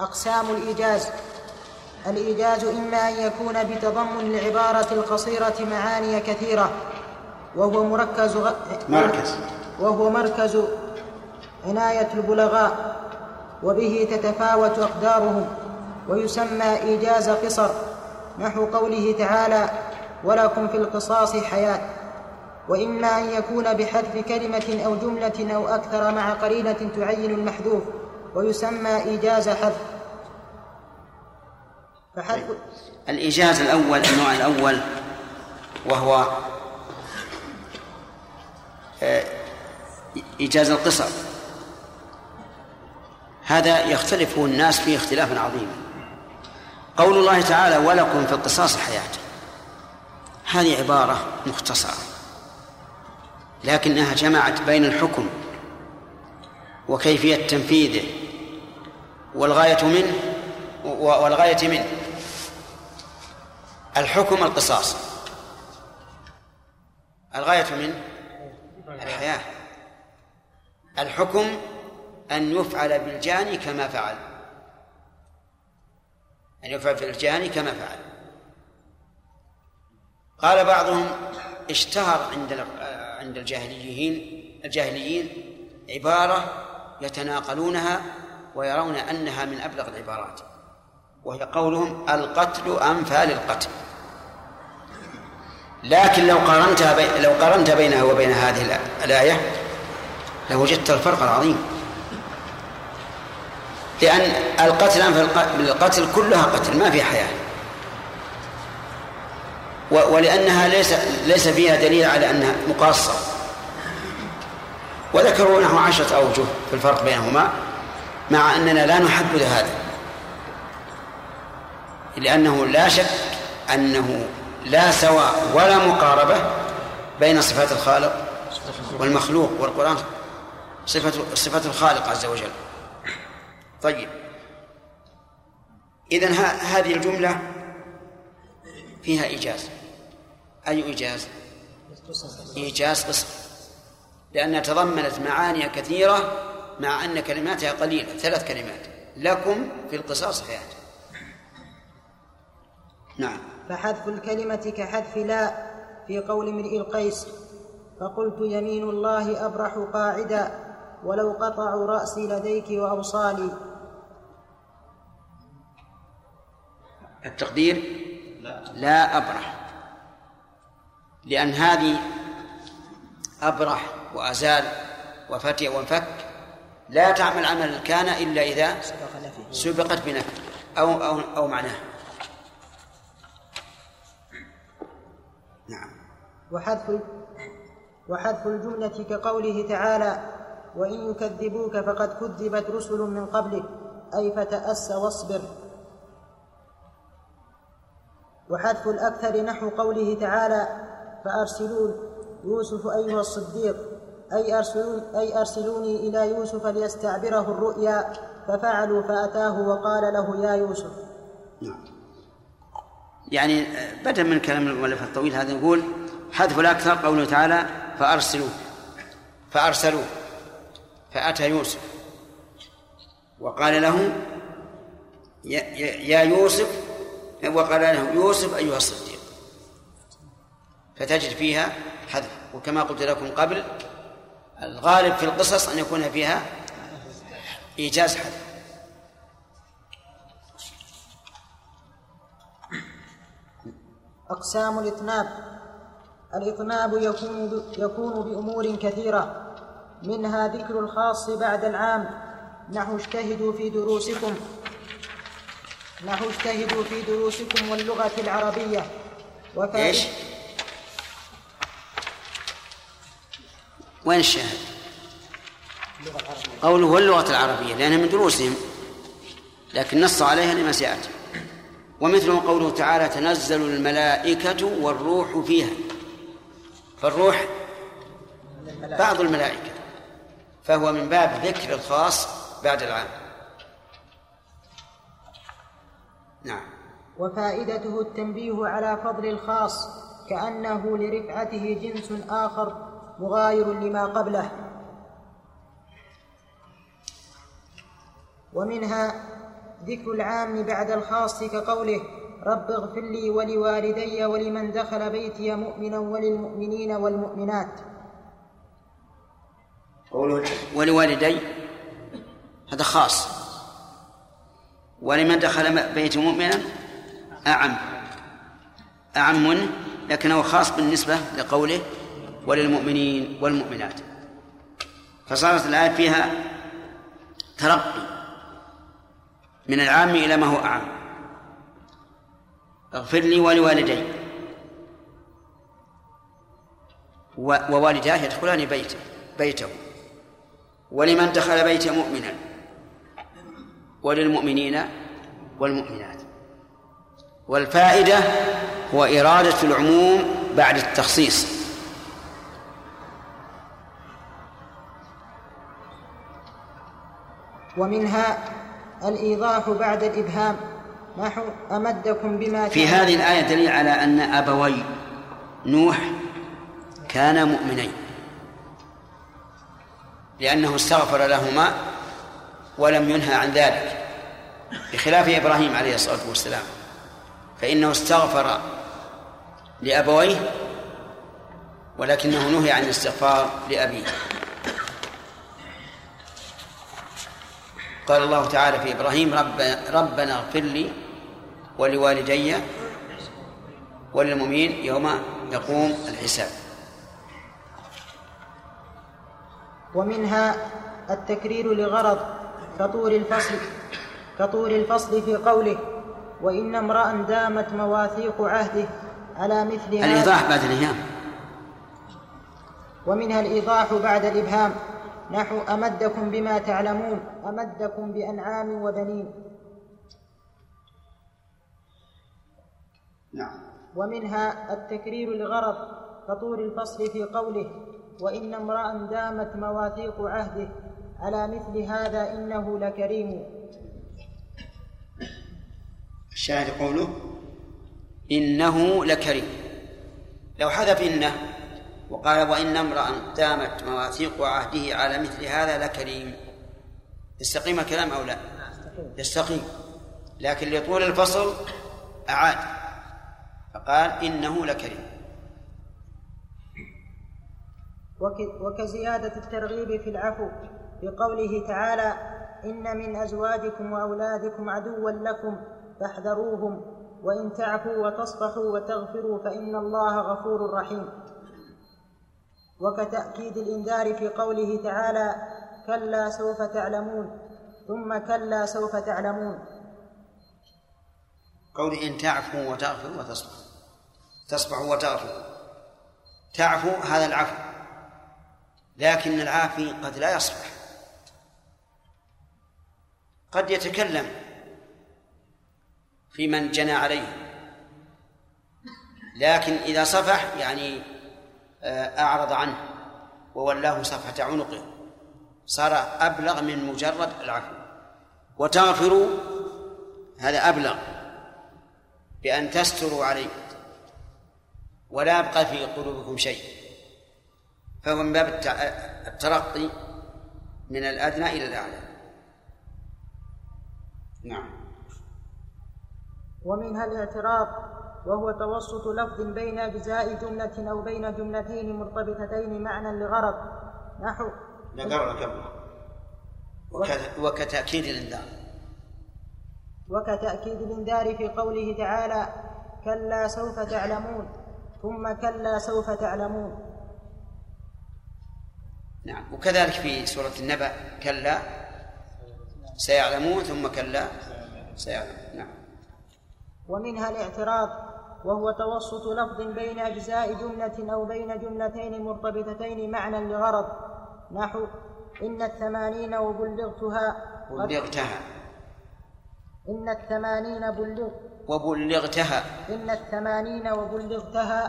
أقسام الإيجاز. الإيجاز إما أن يكون بتضمن العبارة القصيرة معاني كثيرة وهو مركز غ... مركز. وهو مركز عناية البلغاء وبه تتفاوت أقدارهم ويسمى إيجاز قصر. نحو قوله تعالى ولكم في القصاص حياة. وإما أن يكون بحذف كلمة أو جملة أو أكثر مع قرينة تعين المحذوف. ويسمى إيجاز حذف. فحذف الإيجاز الأول النوع الأول وهو آه، إيجاز القصر. هذا يختلف الناس فيه اختلافا عظيما قول الله تعالى ولكم في القصاص حياة. هذه عبارة مختصرة لكنها جمعت بين الحكم وكيفية تنفيذه والغاية منه والغاية منه. الحكم القصاص. الغاية منه الحياة. الحكم أن يفعل بالجاني كما فعل. أن يفعل في الجاني كما فعل. قال بعضهم اشتهر عند عند الجاهليين الجاهليين عبارة يتناقلونها ويرون أنها من أبلغ العبارات وهي قولهم القتل أنفى للقتل لكن لو قارنتها بي... لو قارنت بينها وبين هذه الآية لوجدت الفرق العظيم. لأن القتل أنفى القتل كلها قتل ما في حياة. ولأنها ليس ليس فيها دليل على أنها مقاصة. وذكروا نحو عشرة أوجه في الفرق بينهما مع أننا لا نحدد هذا لأنه لا شك أنه لا سواء ولا مقاربة بين صفات الخالق والمخلوق والقرآن صفة صفة الخالق عز وجل. طيب. إذن هذه الجملة فيها إيجاز. أي إيجاز؟ إيجاز قصر لأنها تضمنت معاني كثيرة مع أن كلماتها قليلة ثلاث كلمات. لكم في القصاص حياة. نعم. فحذف الكلمة كحذف لا في قول امرئ القيس. فقلت يمين الله أبرح قاعدا ولو قطعوا رأسي لديك وأوصالي. التقدير؟ لا, لا أبرح. لأن هذه أبرح وأزال وفتئ وانفك. لا تعمل عمل كان إلا إذا سبقت بنفي أو أو أو معناه. نعم. وحذف وحذف الجملة كقوله تعالى وإن يكذبوك فقد كذبت رسل من قبلك أي فتأس واصبر. وحذف الأكثر نحو قوله تعالى فأرسلون. يوسف أيها الصديق أي أرسلون أي أرسلوني إلى يوسف ليستعبره الرؤيا ففعلوا فأتاه وقال له يا يوسف. نعم. يعني بدل من كلام المؤلف الطويل هذا نقول حذف الأكثر قوله تعالى فأرسلوا فأرسلوا فأتى يوسف وقال له يا يوسف وقال له يوسف أيها الصديق. فتجد فيها حذف. وكما قلت لكم قبل الغالب في القصص أن يكون فيها إيجاز حذف أقسام الإطناب. الإطناب يكون يكون بأمور كثيرة. منها ذكر الخاص بعد العام. نحو اجتهدوا في دروسكم. نحو اجتهدوا في دروسكم واللغة العربية. إيش؟ وين الشاهد؟ قوله واللغة العربية لأنها من دروسهم لكن نص عليها لما سيأتي. ومثله قوله تعالى تنزل الملائكة والروح فيها. فالروح بعض الملائكة فهو من باب ذكر الخاص بعد العام. نعم. وفائدته التنبيه على فضل الخاص كأنه لرفعته جنس آخر مغاير لما قبله. ومنها ذكر العام بعد الخاص كقوله رب اغفر لي ولوالدي ولمن دخل بيتي مؤمنا وللمؤمنين والمؤمنات. قوله ولوالدي هذا خاص. ولمن دخل بيت مؤمنا أعم. أعم منه لكنه خاص بالنسبة لقوله وللمؤمنين والمؤمنات. فصارت الآية فيها ترقي من العام إلى ما هو أعم. اغفر لي ولوالدي. ووالداه يدخلان بيته بيته. ولمن دخل بيت مؤمنا. وللمؤمنين والمؤمنات. والفائدة هو إرادة العموم بعد التخصيص. ومنها الإيضاح بعد الإبهام. نحو أمدكم بما في هذه الآية دليل على أن أبوي نوح كانا مؤمنين لأنه استغفر لهما ولم ينهى عن ذلك. بخلاف إبراهيم عليه الصلاة والسلام فإنه استغفر لأبويه ولكنه نهي عن الاستغفار لأبيه. قال الله تعالى في إبراهيم رب ربنا اغفر لي ولوالدي وللمؤمنين يوم يقوم الحساب. ومنها التكرير لغرض كطول الفصل كطول الفصل في قوله وإن امرأ دامت مواثيق عهده على مثل الإيضاح بعد الإيهام. ومنها الإيضاح بعد الإبهام. نحو أمدكم بما تعلمون أمدكم بأنعام وبنين. نعم. ومنها التكرير لغرض كطول الفصل في قوله وإن امرأ دامت مواثيق عهده على مثل هذا إنه لكريم. الشاهد قوله إنه لكريم. لو حذف إنه وقال وإن امرأ دامت مواثيق عهده على مثل هذا لكريم. يستقيم الكلام أو لا؟ يستقيم. لكن لطول الفصل أعاد. فقال إنه لكريم. وكزيادة الترغيب في العفو بقوله تعالى إن من أزواجكم وأولادكم عدوا لكم فاحذروهم وإن تعفوا وتصفحوا وتغفروا فإن الله غفور رحيم. وكتأكيد الإنذار في قوله تعالى كلا سوف تعلمون ثم كلا سوف تعلمون. قول إن تعفوا وتغفروا وتصفحوا تصفحوا وتغفروا. تعفو هذا العفو لكن العافي قد لا يصفح قد يتكلم في من جنى عليه لكن إذا صفح يعني أعرض عنه وولاه صفحة عنقه. صار أبلغ من مجرد العفو. وتغفروا هذا أبلغ بأن تستروا عليه. ولا يبقى في قلوبكم شيء. فهو من باب الترقي من الأدنى إلى الأعلى. نعم. ومنها الاعتراض وهو توسط لفظ بين أجزاء جملة أو بين جملتين مرتبطتين معنى لغرض. نحو. لا قبل قبل وكتأكيد الإنذار وكتأكيد الإنذار في قوله تعالى كلا سوف تعلمون. ثم كلا سوف تعلمون. نعم. وكذلك في سورة النبأ كلا سيعلمون. ثم كلا سيعلمون. نعم. ومنها الاعتراض وهو توسط لفظ بين أجزاء جملة أو بين جملتين مرتبطتين معنى لغرض. نحو إن الثمانين وبلغتها بلغتها. إن الثمانين بلغ وبلغتها. إن الثمانين وبلغتها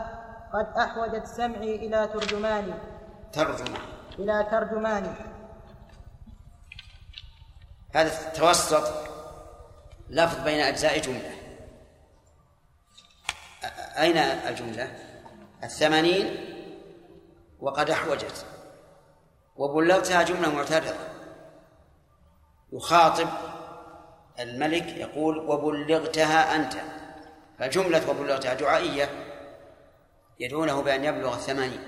قد أحوجت سمعي إلى ترجماني. ترجمة. إلى ترجماني. هذا توسط لفظ بين أجزاء جملة. أين الجملة؟ الثمانين وقد أحوجت. وبلغتها جملة معترضة. يخاطب الملك يقول وبلغتها أنت. فجملة وبلغتها دعائية يدعونه بأن يبلغ الثمانين.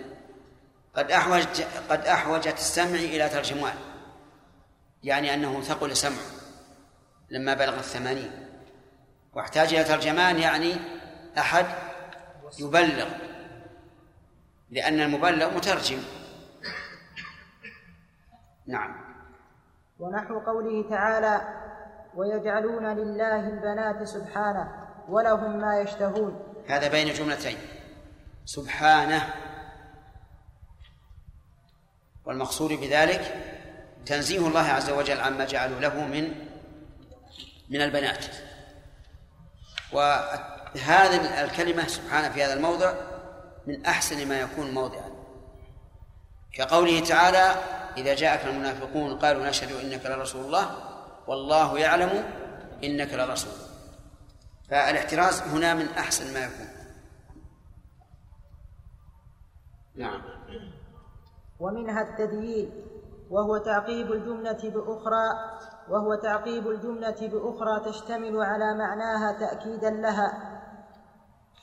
قد أحوجت قد أحوجت السمع إلى ترجمان. يعني أنه ثقل سمعه لما بلغ الثمانين. واحتاج إلى ترجمان يعني أحد يبلغ لأن المبلغ مترجم. نعم. ونحو قوله تعالى ويجعلون لله البنات سبحانه ولهم ما يشتهون. هذا بين جملتين. سبحانه. والمقصود بذلك تنزيه الله عز وجل عما جعلوا له من من البنات. وهذه الكلمة سبحانه في هذا الموضع من أحسن ما يكون موضعا. كقوله تعالى إذا جاءك المنافقون قالوا نشهد إنك لرسول الله والله يعلم إنك لرسول. فالاحتراز هنا من أحسن ما يكون. نعم. ومنها التديين وهو تعقيب الجملة بأخرى وهو تعقيب الجملة بأخرى تشتمل على معناها تأكيدا لها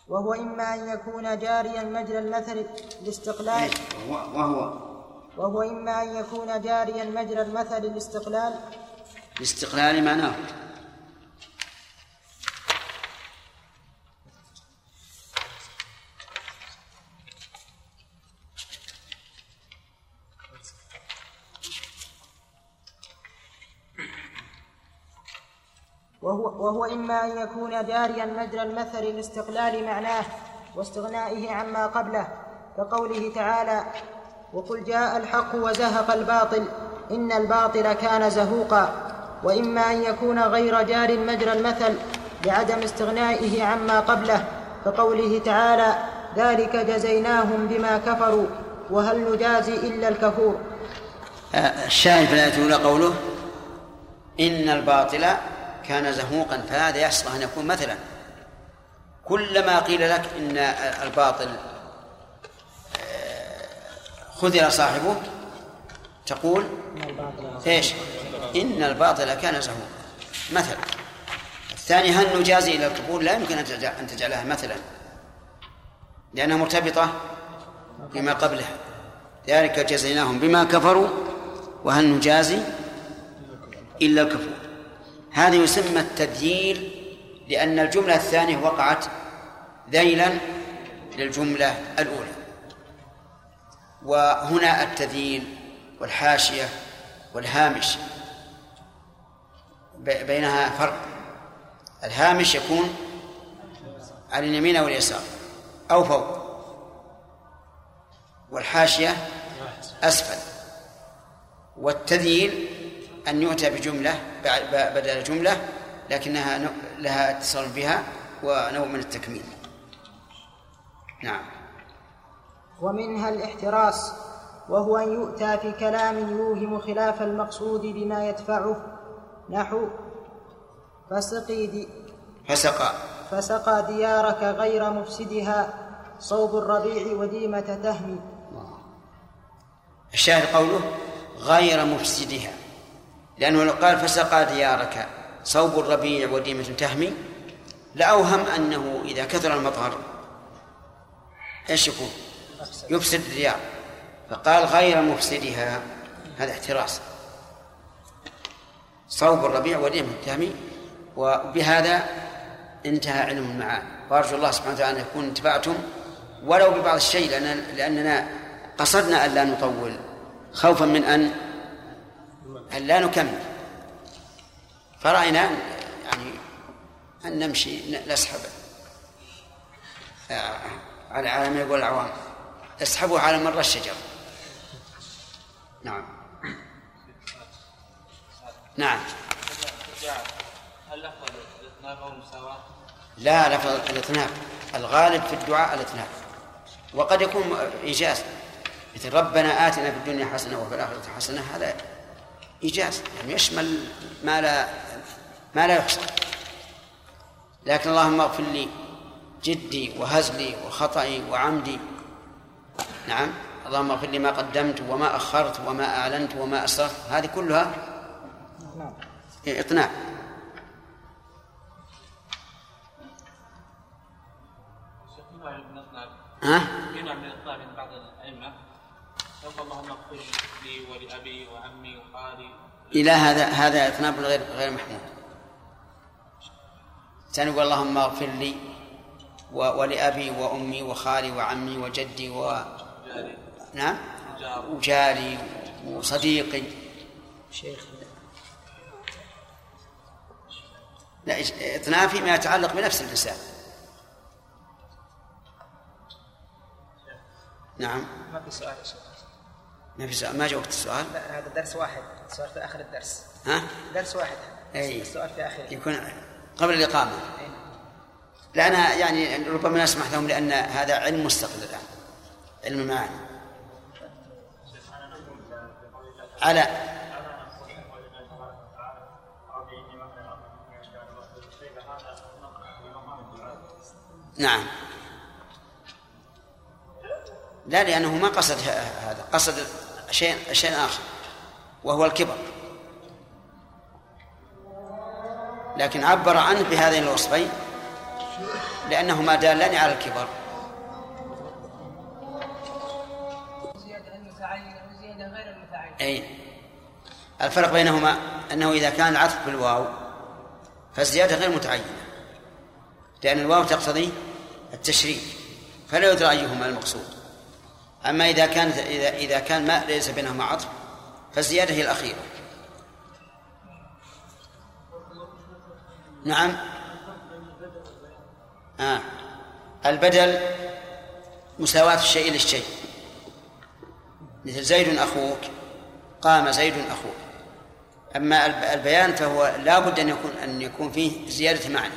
وهو إما أن يكون جاريا مجرى المثل الاستقلال وهو وهو. إما أن يكون جاريا مجرى المثل الاستقلال الاستقلال معناه. وهو, إما أن يكون جاريا مجرى المثل لاستقلال معناه واستغنائه عما قبله كقوله تعالى وقل جاء الحق وزهق الباطل إن الباطل كان زهوقا. وإما أن يكون غير جار مجرى المثل لعدم استغنائه عما قبله كقوله تعالى ذلك جزيناهم بما كفروا وهل نجازي إلا الكفور. الشاهد في الآية الأولى قوله إن الباطل كان زهوقا فهذا يصلح أن يكون مثلا. كلما قيل لك إن الباطل خذل صاحبه تقول إيش؟ إن الباطل كان زهوقا مثلا. الثاني هل نجازي إلى القبول؟ لا يمكن أن تجعلها مثلا. لأنها مرتبطة بما قبلها. ذلك جزيناهم بما كفروا وهل نجازي إلا الكفور؟ هذا يسمى التديير لأن الجملة الثانية وقعت ذيلا للجملة الأولى. وهنا التذييل والحاشية والهامش. بينها فرق. الهامش يكون على اليمين أو اليسار أو فوق. والحاشية أسفل. والتذييل أن يؤتى بجملة بدل جملة لكنها لها اتصال بها ونوع من التكميل. نعم. ومنها الاحتراس وهو أن يؤتى في كلام يوهم خلاف المقصود بما يدفعه. نحو فسقي دي فسقى. فسقى ديارك غير مفسدها صوب الربيع وديمة تهمي. الشاهد قوله غير مفسدها. لأنه لو قال فسقى ديارك صوب الربيع وديمة تهمي لأوهم أنه إذا كثر المطر إيش يكون؟ يفسد الديار. فقال غير مفسدها هذا احتراس. صوب الربيع وديمة تهمي وبهذا انتهى علم المعاني. وأرجو الله سبحانه وتعالى أن يكون انتفعتم ولو ببعض الشيء لأن لأننا قصدنا أن لا نطول خوفا من أن ان لا نكمل. فرأينا يعني ان نمشي؟ نسحب على ما يقول العوام. اسحبوا على مر الشجر. نعم. نعم. هل لفظ؟ لا لفظ الاطناب الغالب في الدعاء الاطناب وقد يكون إيجاز. مثل ربنا آتنا في الدنيا حسنة وفي الآخرة حسنة. هذا إيجاز يعني يشمل ما لا ما لا يحصى لكن اللهم اغفر لي جدي وهزلي وخطئي وعمدي. نعم اللهم اغفر لي ما قدمت وما أخرت وما أعلنت وما أسررت. هذه كلها إقناع. ها؟ من بعض الأئمة؟ اللهم اغفر ولأبي وعمي وخالي. إلى هذا هذا إطناب غير غير محمود سنقول اللهم اغفر لي ولأبي وأمي وخالي وعمي وجدي و نعم؟ وجاري وصديقي. شيخ. لا إطناب فيما يتعلق بنفس الإنسان. نعم. ما في سؤال يا شيخ؟ ما في سؤال ما جاوبت السؤال. لا هذا درس واحد السؤال في آخر الدرس. ها؟ درس واحد. أي. السؤال في آخره يكون قبل الإقامة. أي. لا أنا يعني ربما نسمح لهم لأن هذا علم مستقل الآن. علم المعاني على. نعم. لا لأنه ما قصد هذا. قصد شيء شيء آخر وهو الكبر. لكن عبر عنه بهذين الوصفين لأنهما دالان على الكبر. أي. الفرق بينهما أنه إذا كان العطف بالواو فالزيادة غير متعينة لأن الواو تقتضي التشريك فلا يدرى أيهما المقصود. أما إذا كانت إذا إذا كان ما ليس بينهما عطف فالزيادة هي الأخيرة. نعم. آه. البدل مساواة الشيء للشيء. مثل زيد أخوك قام زيد أخوك. أما البيان فهو لا بد أن يكون أن يكون فيه زيادة معنى.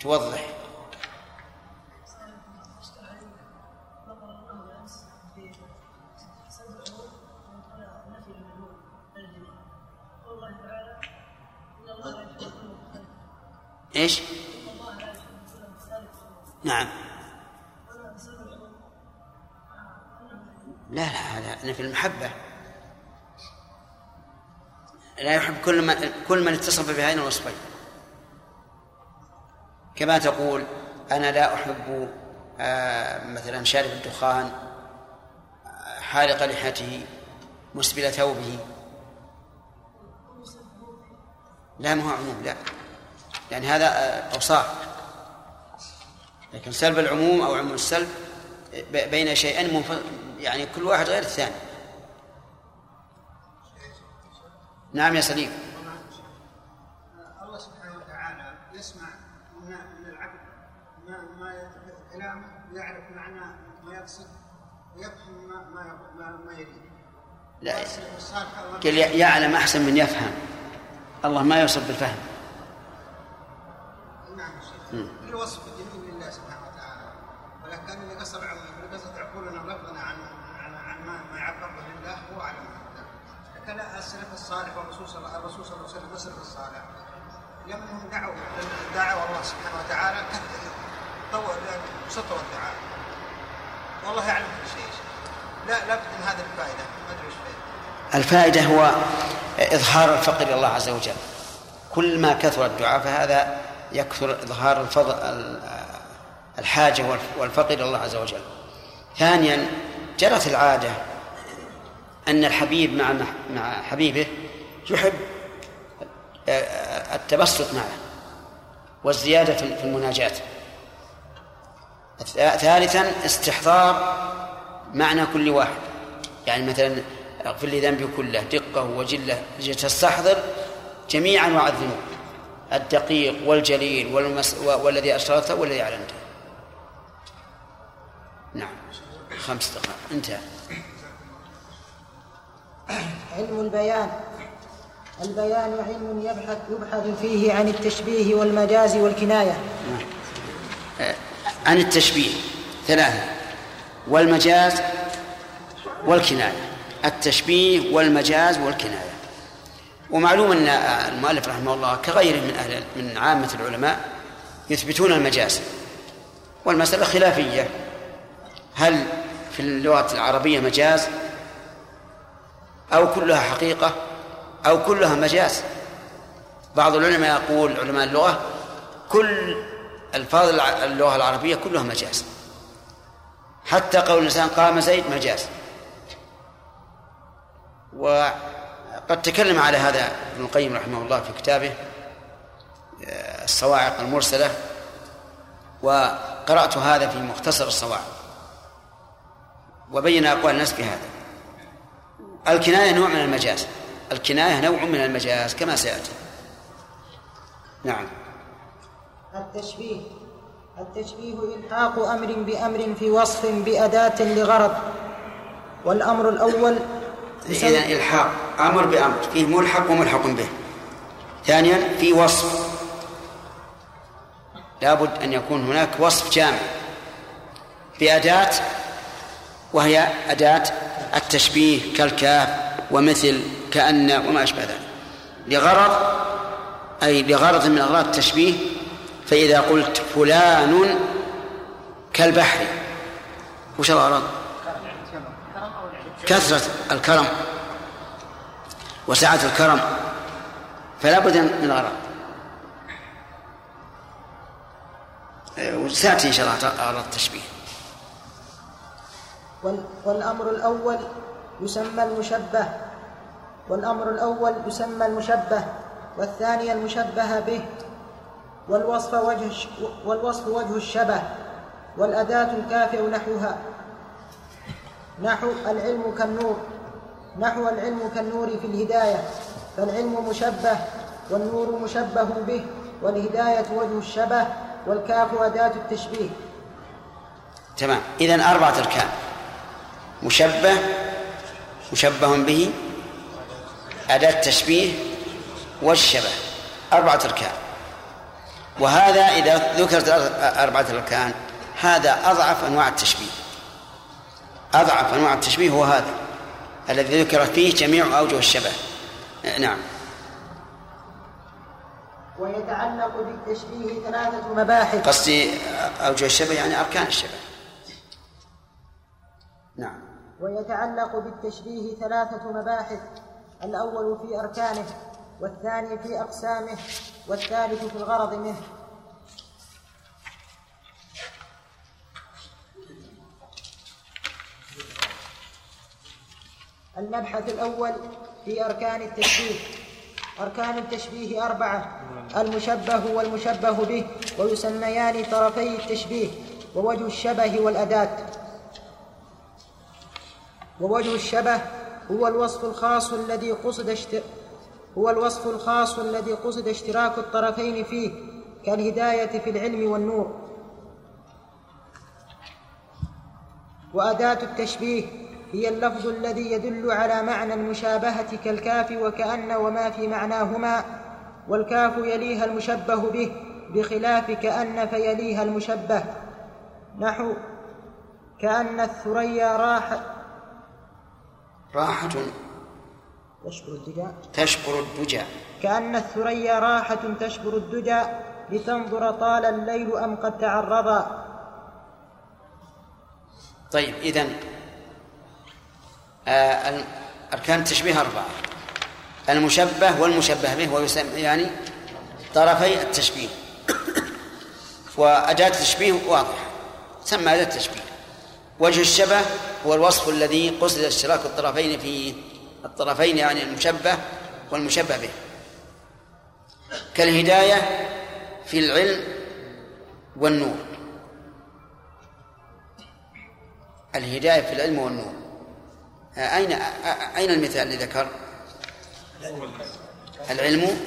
توضح. إيش؟ نعم. لا لا هذا في المحبة. لا يحب كل من كل من اتصف بهذين الوصفين. كما تقول أنا لا أحب آه، مثلا شارب الدخان حالق لحيته مسبل ثوبه. لا ما هو عموم لا. يعني هذا آه، أوصاف. لكن سلب العموم أو عموم السلب بين شيئين يعني كل واحد غير الثاني. نعم يا سليم الله سبحانه وتعالى يسمع من العبد ما ما كلامه ويعرف معنى ما يقصد ويفهم ما ما ما يريد. لا. يعلم أحسن من يفهم. الله ما يوصف بالفهم. وصف جميل لله سبحانه وتعالى. ولكن قصر قصر عقولنا ولفظنا عن عن ما, به الله هو اعلم لكن السلف الصالح والرسول صلى الله عليه وسلم والسلف الصالح. لما دعوا دعوا الله سبحانه وتعالى طور سطر الدعاء. والله يعلم كل شيء. لا لابد من هذه الفائدة ما أدري إيش الفائدة هو إظهار الفقر إلى الله عز وجل. كل ما كثر الدعاء فهذا يكثر إظهار الفضل الحاجة والفقر إلى الله عز وجل. ثانيا جرت العادة أن الحبيب مع مع حبيبه يحب التبسط معه والزيادة في المناجاة. ثالثا استحضار معنى كل واحد. يعني مثلا اغفر لي ذنبي كله دقة وجلة تستحضر جميع انواع الذنوب الدقيق والجليل والمس... والذي أشرته والذي أعلنته نعم. خمس دقائق. انتهى. علم البيان. البيان علم يبحث يبحث فيه عن التشبيه والمجاز والكناية. نعم. عن التشبيه. ثلاثة. والمجاز والكناية. التشبيه والمجاز والكناية. ومعلوم أن المؤلف رحمه الله كغيره من أهل من عامة العلماء يثبتون المجاز. والمسألة خلافية. هل في اللغة العربية مجاز؟ أو كلها حقيقة؟ أو كلها مجاز؟ بعض العلماء يقول علماء اللغة كل ألفاظ الع- اللغة العربية كلها مجاز. حتى قول الإنسان قام زيد مجاز. وقد تكلم على هذا ابن القيم رحمه الله في كتابه آه، الصواعق المرسلة وقرأت هذا في مختصر الصواعق. وبين أقوال الناس في هذا الكناية نوع من المجاز. الكناية نوع من المجاز كما سيأتي. نعم. التشبيه. التشبيه إلحاق أمر بأمر في وصف بأداة لغرض. والأمر الأول إذا إلحاق. أمر بأمر فيه ملحق وملحق به. ثانيا في وصف. لابد أن يكون هناك وصف جامع بأداة وهي أداة التشبيه كالكاف ومثل كأن وما أشبه ذلك. لغرض أي لغرض من أغراض التشبيه فإذا قلت فلان كالبحر. وش الغرض؟ كثرة الكرم. وسعة الكرم فلا بد من غرض وسيأتي إن شاء الله أغراض التشبيه. وال- والأمر الأول يسمى المشبه والأمر الأول يسمى المشبه والثاني المشبه به. والوصف وجه والوصف وجه الشبه والأداة الكافئ نحوها. نحو العلم كالنور. نحو العلم كالنور في الهداية فالعلم مشبه والنور مشبه به والهداية وجه الشبه والكاف أداة التشبيه. تمام. إذن أربعة أركان. مشبه مشبه به أداة تشبيه والشبه. أربعة أركان. وهذا إذا ذكرت أربعة أركان هذا أضعف أنواع التشبيه. أضعف أنواع التشبيه هو هذا. الذي ذكر فيه جميع أوجه الشبه. نعم. ويتعلق بالتشبيه ثلاثة مباحث. قصدي أوجه الشبه يعني أركان الشبه. نعم. ويتعلق بالتشبيه ثلاثة مباحث. الأول في أركانه والثاني في أقسامه والثالث في الغرض منه. المبحث الأول في أركان التشبيه. أركان التشبيه أربعة. المشبه والمشبه به ويسميان طرفي التشبيه ووجه الشبه والأداة. ووجه الشبه هو الوصف الخاص الذي قصد اشت... هو الوصف الخاص الذي قصد اشتراك الطرفين فيه كالهداية في العلم والنور. وأداة التشبيه هي اللفظ الذي يدل على معنى المشابهة كالكاف وكأن وما في معناهما والكاف يليها المشبه به بخلاف كأن فيليها المشبه. نحو كأن الثريا راح راحة. تشبر الدجى. تشبر الدجى. كأن الثريا راحة تشبر الدجى لتنظر طال الليل أم قد تعرضا. طيب إذن أركان التشبيه أربعة. المشبه والمشبه به ويسمى يعني طرفي التشبيه. وأداة التشبيه واضحة تسمى أداة التشبيه. وجه الشبه هو الوصف الذي قصد اشتراك الطرفين في الطرفين يعني المشبه والمشبه به. كالهداية في العلم والنور. الهداية في العلم والنور. أين أين المثال اللي ذكر؟ العلم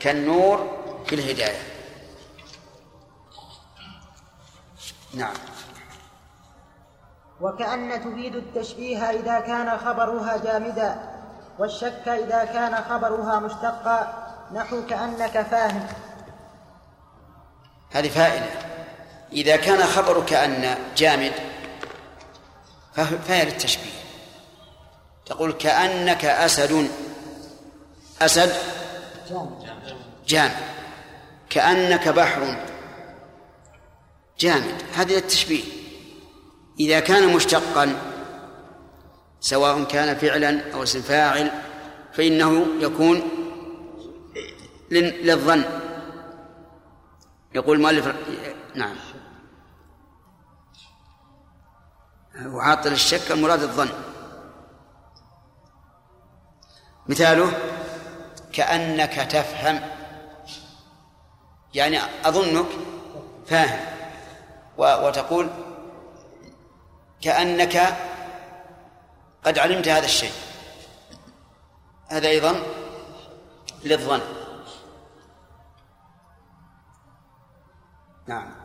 كالنور في الهداية. نعم. وكأن تفيد التشبيه إذا كان خبرها جامدا والشك إذا كان خبرها مشتقا نحو كأنك فاهم. هذه فائدة. إذا كان خبر كأن جامد فهي للتشبيه تقول كأنك أسد. أسد؟ جامد كأنك بحر. جامد هذه للتشبيه إذا كان مشتقا سواء كان فعلا أو اسم فاعل فإنه يكون للظن. يقول المؤلف نعم. وعاطل الشك المراد الظن. مثاله كأنك تفهم. يعني أظنك فاهم. وتقول كأنك قد علمت هذا الشيء. هذا أيضا للظن. نعم.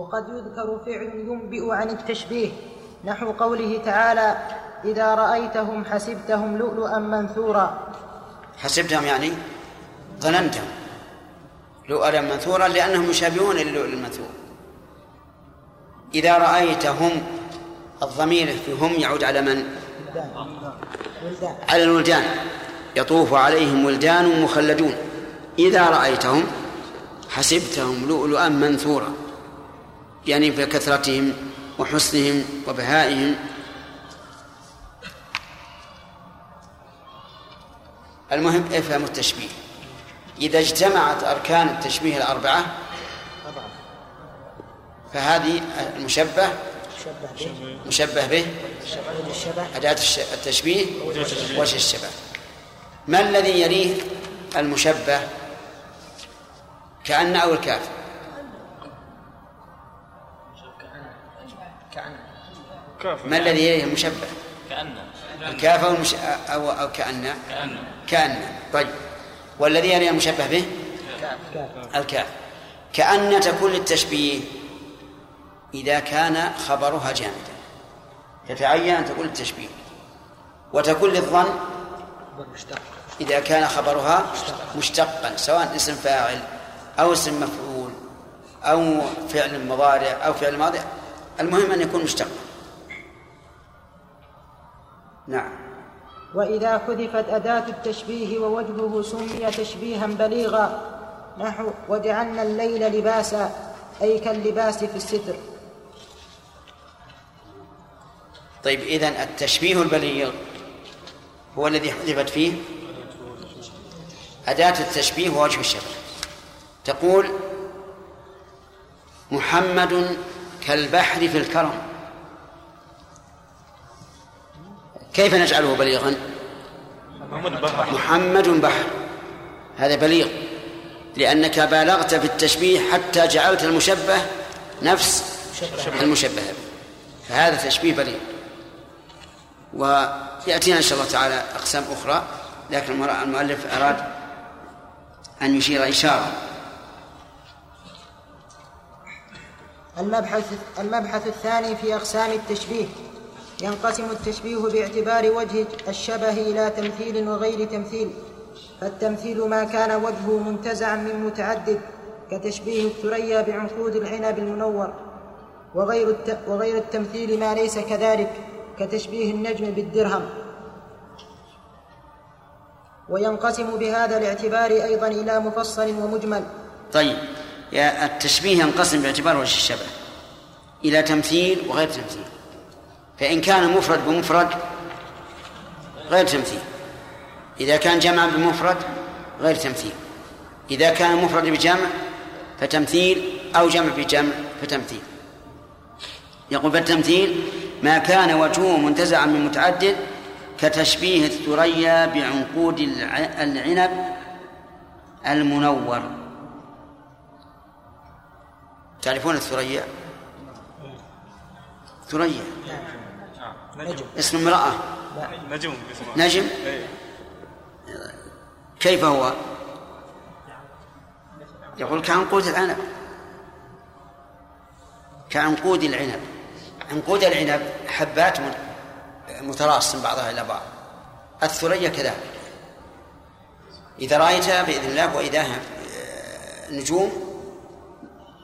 وقد يذكر فعل ينبئ عن التشبيه. نحو قوله تعالى إذا رأيتهم حسبتهم لؤلؤا منثورا. حسبتهم يعني ظننتهم لؤلؤا منثورا لأنهم يشابهون للؤلؤ المنثور. إذا رأيتهم الضمير في هم يعود على من؟ على الولدان يطوف عليهم ولدان مخلدون. إذا رأيتهم حسبتهم لؤلؤا منثورا. يعني في كثرتهم وحسنهم وبهائهم. المهم افهم التشبيه. إذا اجتمعت أركان التشبيه الأربعة فهذه المشبه مشبه به أداة التشبيه وجه الشبه. ما الذي يليه المشبه؟ كأن أو الكاف ما الذي يليه المشبه كأن. الكاف أو, المش... أو, أو كأن. كأن. كأن. طيب. والذي يليه المشبه به؟ الكاف كأن تكون للتشبيه إذا كان خبرها جامدا. تتعين أن تكون للتشبيه وتكون للظن إذا كان خبرها مشتقا سواء اسم فاعل أو اسم مفعول أو فعل مضارع أو فعل ماضي. المهم أن يكون مشتقا. نعم. وإذا حذفت أداة التشبيه ووجهه سمي تشبيها بليغا نحو وجعلنا الليل لباسا أي كاللباس في الستر. طيب إذن التشبيه البليغ هو الذي حذفت فيه؟ أداة التشبيه ووجه الشبه. تقول محمد كالبحر في الكرم. كيف نجعله بليغا؟ محمد بحر. هذا بليغ لأنك بالغت في التشبيه حتى جعلت المشبه نفس المشبه. به فهذا تشبيه بليغ. ويأتينا إن شاء الله تعالى أقسام أخرى لكن المؤلف أراد أن يشير إشارة. المبحث المبحث الثاني في أقسام التشبيه. ينقسم التشبيه باعتبار وجه الشبه إلى تمثيل وغير تمثيل فالتمثيل ما كان وجهه منتزعا من متعدد كتشبيه الثريا بعنقود العنب المنور وغير الت... وغير التمثيل ما ليس كذلك كتشبيه النجم بالدرهم. وينقسم بهذا الاعتبار أيضا إلى مفصل ومجمل. طيب يا التشبيه ينقسم باعتبار وجه الشبه إلى تمثيل وغير تمثيل. فإن كان مفرد بمفرد غير تمثيل. إذا كان جمع بمفرد غير تمثيل. إذا كان مفرد بجمع فتمثيل أو جمع بجمع فتمثيل. يقول بالتمثيل ما كان وجهه منتزعا من متعدد كتشبيه الثريا بعنقود العنب المنور. تعرفون الثريا؟ ثريا. اسم امرأة. نجم نجم؟ كيف هو؟ يقول كعنقود العنب. كعنقود العنب. عنقود العنب حبات متراص بعضها إلى بعض. الثريا كذلك. إذا رأيتها بإذن الله وإذا نجوم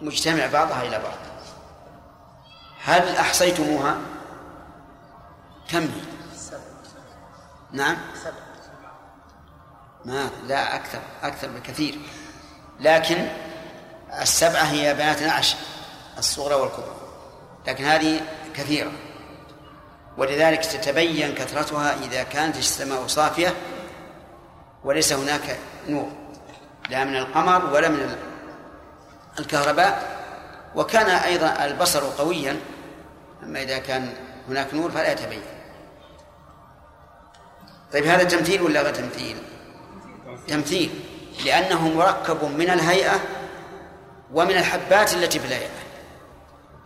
مجتمع بعضها إلى بعض. هل أحصيتموها؟ كم هي نعم. ما لا أكثر أكثر بكثير. لكن السبعة هي بنات العشر الصغرى والكبرى. لكن هذه كثيرة. ولذلك تتبين كثرتها إذا كانت السماء صافية وليس هناك نور لا من القمر ولا من الكهرباء. وكان أيضا البصر قويا أما إذا كان هناك نور فلا يتبين. طيب هذا تمثيل ولا غير تمثيل؟ تمثيل لأنه مركب من الهيئة ومن الحبات التي في الهيئة.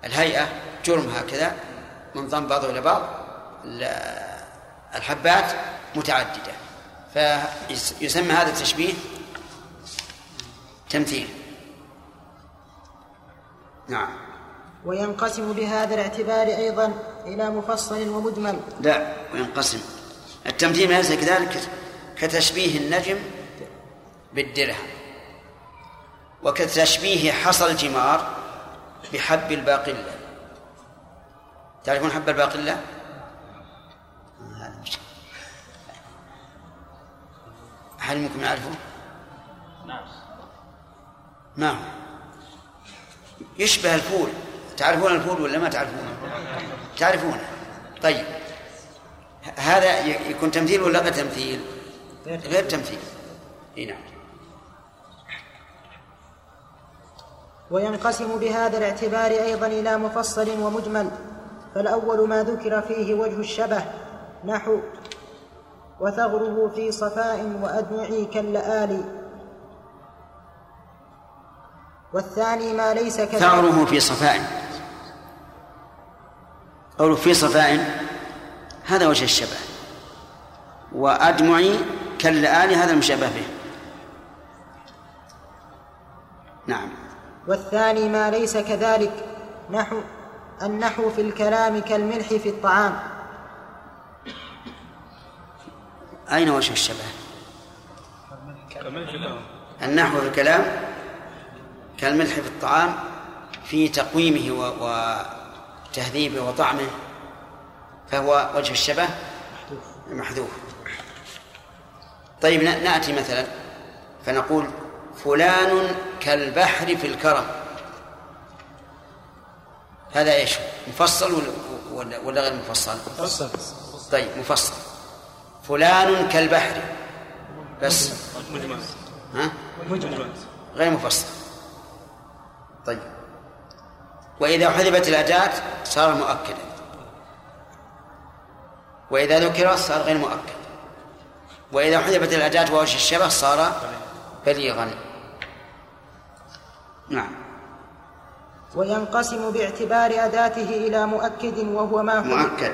الهيئة جرم هكذا منضم بعضه إلى بعض الحبات متعددة. فيسمى هذا التشبيه تمثيل. نعم. وينقسم بهذا الاعتبار أيضا إلى مفصل ومجمل. لا وينقسم. التمثيل ليس كذلك كتشبيه النجم بالدرهم وكتشبيه حصى الجمار بحب الباقلة تعرفون حب الباقلة؟ أحد منكم يعرفه؟ نعم ما هو؟ يشبه الفول تعرفون الفول ولا ما تعرفونه؟ تعرفونه طيب هذا يكون تمثيل ولا غير تمثيل؟ غير تمثيل. إي نعم. وينقسم بهذا الاعتبار أيضا إلى مفصل ومجمل فالأول ما ذكر فيه وجه الشبه نحو وثغره في صفاء وأدمعي كاللآلي والثاني ما ليس كذلك. ثغره في صفاء. قوله في صفاء. هذا وجه الشبه. وأدمعي كاللآلي هذا المشابه به. نعم. والثاني ما ليس كذلك نحو النحو في الكلام كالملح في الطعام. أين وجه الشبه؟ النحو في الكلام كالملح في الطعام في تقويمه وتهذيبه وطعمه. فهو وجه الشبه محذوف. طيب نأتي مثلا فنقول فلان كالبحر في الكرم. هذا إيش؟ مفصل ولا ولا غير مفصل؟ مفصل. طيب مفصل. فلان كالبحر. بس. مجمل ها؟ مجمل غير مفصل. طيب. وإذا حذفت الأداة صار مؤكدا. وإذا ذكر صار غير مؤكد. وإذا حذفت الأداة ووجه الشبه صار بليغا. نعم. وينقسم باعتبار أداته إلى مؤكد وهو ما حذف. مؤكد.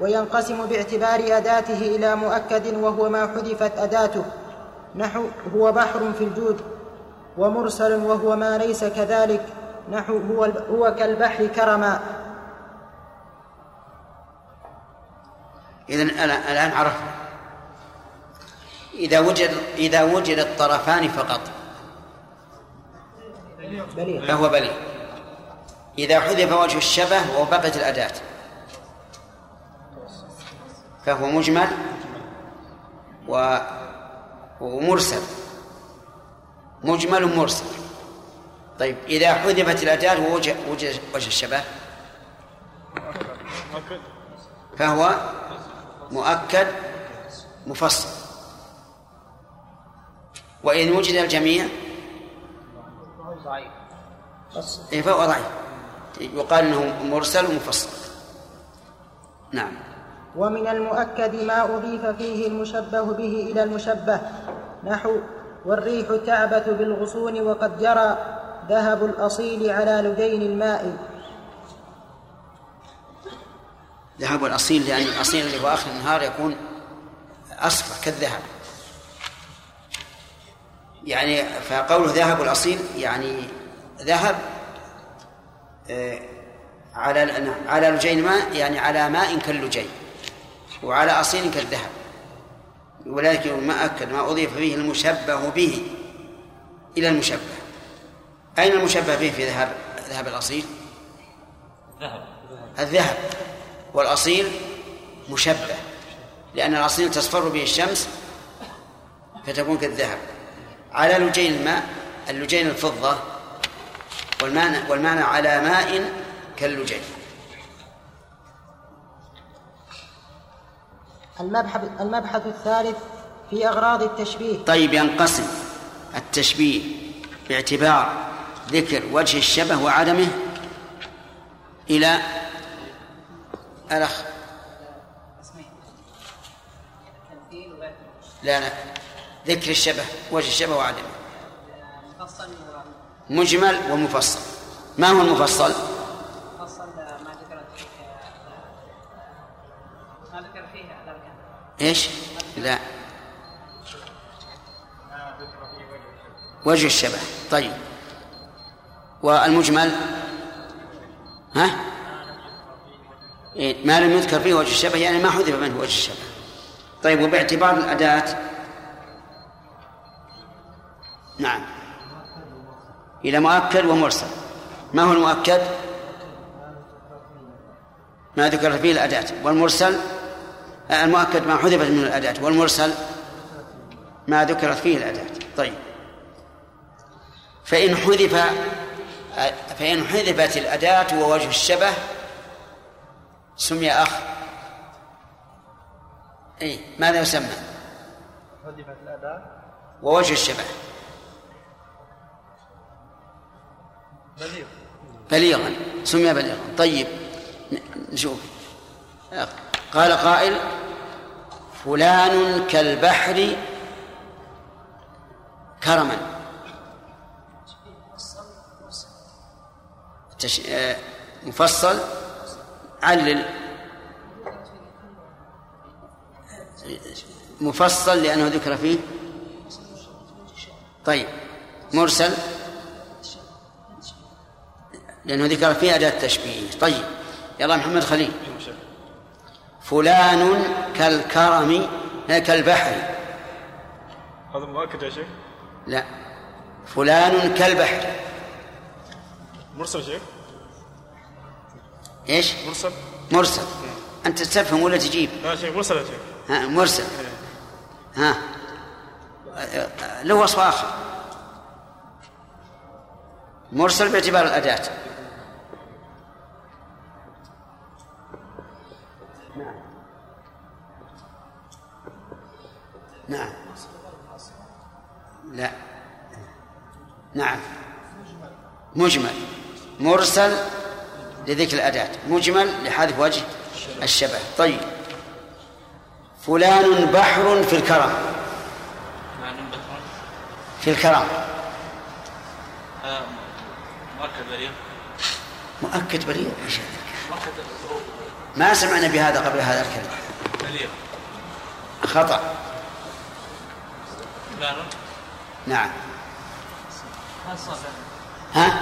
وينقسم باعتبار أداته إلى مؤكد وهو ما حذفت أداته. نحو هو بحر في الجود ومرسل وهو ما ليس كذلك. نحو هو, هو كالبحر كرما. إذن الآن عرفنا إذا وجد إذا وجد الطرفان فقط. فهو بليغ. إذا حذف وجه الشبه وبقت الأداة. فهو مجمل و ومرسل. مجمل مرسل. طيب إذا حذفت الأداة ووجد وجه وجه الشبه. فهو مؤكد مفصل. وإن وجد الجميع ضعيف. إيه فهو ضعيف. يقال إنه مرسل ومفصل. نعم. ومن المؤكد ما أضيف فيه المشبه به إلى المشبه. نحو والريح تعبث بالغصون وقد جرى ذهب الأصيل على لدين الماء. ذهب الأصيل لأن الأصيل اللي هو آخر النهار يكون أصفر كالذهب. يعني فقوله ذهب الأصيل يعني ذهب آه، على على لجين ماء يعني على ماء كاللجين وعلى أصيل كالذهب. ولكن ما أكد ما أضيف فيه المشبه به إلى المشبه. أين المشبه به في ذهب ذهب الأصيل؟ ذهب. الذهب. والأصيل مشبه لأن الأصيل تصفر به الشمس فتكون كالذهب. على لجين الماء اللجين الفضة والمعنى والمعنى على ماء كاللجين. المبحث, المبحث الثالث في أغراض التشبيه. طيب ينقسم. التشبيه باعتبار ذكر وجه الشبه وعدمه إلى الأخ. لا لا. ذكر الشبه وجه الشبه وعدمه. مجمل ومفصل. ما هو المفصل؟ مفصل ما فيه ما ذكر فيه إيش؟ لا. وجه الشبه. طيب. والمجمل؟ ها؟ إيه ما لم يذكر فيه وجه الشبه يعني ما حذف منه وجه الشبه. طيب وباعتبار الأداة. نعم. إلى مؤكد ومرسل. ما هو المؤكد؟ ما ذكر فيه الأداة. والمرسل؟ المؤكد ما حذفت من الأداة. والمرسل؟ ما ذكرت فيه الأداة. طيب. فإن حذف فإن حذفت الأداة ووجه الشبه سمي أخ. أي ماذا يسمى؟ ووجه الشبه. بليغ بليغا. سمي بليغا. طيب نشوف. قال قائل فلان كالبحر كرما. آه، مفصل. علل. مفصل لأنه ذكر فيه. طيب. مرسل. لأنه ذكر فيه أداة التشبيه طيب. يلا محمد خليل. فلان كالكرم كالبحر. هذا مؤكد يا شيخ؟ لا. فلان كالبحر. مرسل شيخ؟ إيش؟ مرسل. مرسل. أنت تفهم ولا تجيب؟ لا شيخ مرسل يا شيخ. ها مرسل. ها. له وصف آخر. مرسل باعتبار الأداة. نعم. لا. نعم. مجمل. مرسل لذكر الأداة. مجمل لحذف وجه الشبه. طيب. فلان بحر في الكرم. في الكرم. آه، مؤكد بليغ مؤكد؟ مؤكد ما سمعنا بهذا قبل هذا الكلام. خطأ. فلان. نعم. ها؟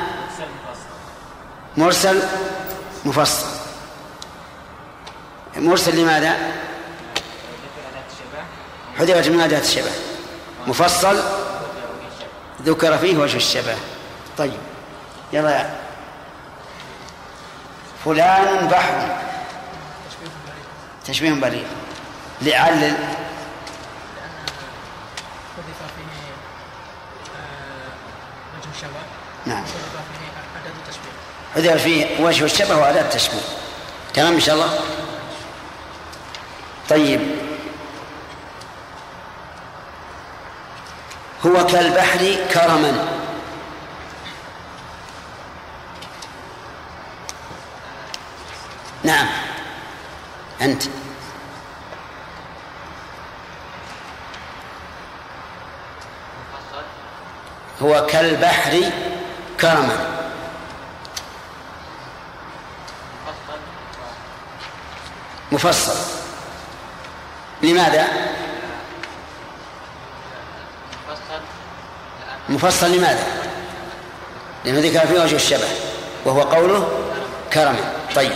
مرسل مفصل. مرسل لماذا؟ حذفت من أداة الشبه. مفصل ذكر فيه وجه الشبه. طيب. يلا. يا فلان بحر. تشبيه بليغ لعلل حذف فيه آه، وجه الشبه نعم حذف فيه أداة حذف فيه وجه الشبه وأداة التشبيه. تمام إن شاء الله؟ طيب. هو كالبحر كرما. نعم. أنت. هو كالبحر كرما. مفصل. لماذا؟ مفصل. لماذا؟ لأنه ذكر فيه وجه الشبه وهو قوله كرما. طيب.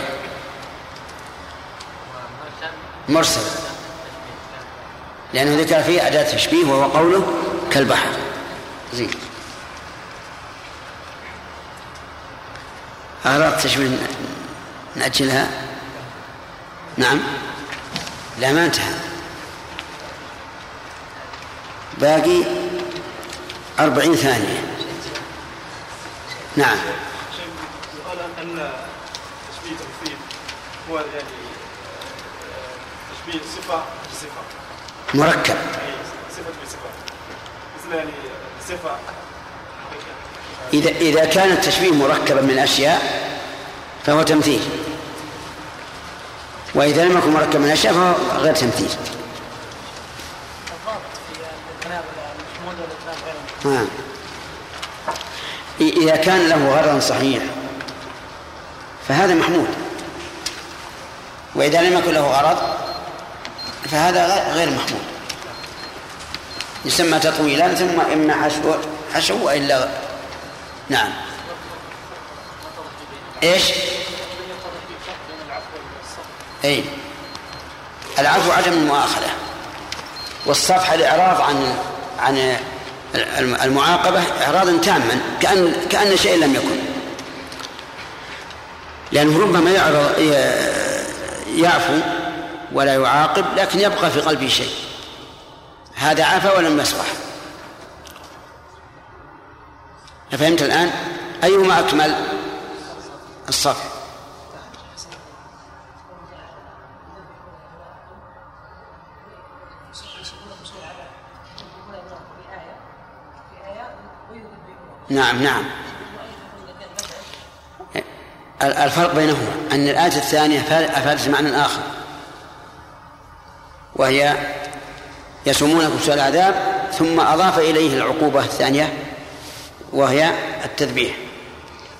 مرسل. لأنه ذكر فيه أداة تشبيه وهو قوله كالبحر. زين. أغراض تشبيه نأجلها. نعم. لا ما انتهى. باقي أربعين ثانية. نعم. يقال أن تشبيه التمثيل هو يعني آه، تشبيه صفة بصفة. مركب. أي صفة بصفة. مثل يعني صفة. إذا إذا كان التشبيه مركبا من أشياء فهو تمثيل. وإذا لم يكن مركبا من أشياء فهو غير تمثيل. نعم إذا كان له غرض صحيح فهذا محمود. وإذا لم يكن له غرض فهذا غير محمود. يسمى تطويلا ثم إما حشو حشو وإلا نعم. إيش؟ اي العفو عدم المؤاخذة. والصفح الإعراض عن عن المعاقبة إعراضا تاما كأن كأن شيء لم يكن. لأنه ربما يعرض يعفو ولا يعاقب لكن يبقى في قلبه شيء. هذا عفا ولم يصفح فهمت الآن؟ أيهما أكمل؟ الصفح. نعم نعم. الفرق بينهما أن الآية الثانية أفادت معنى آخر. وهي يسومونكم سوء العذاب ثم أضاف إليه العقوبة الثانية وهي التذبيح.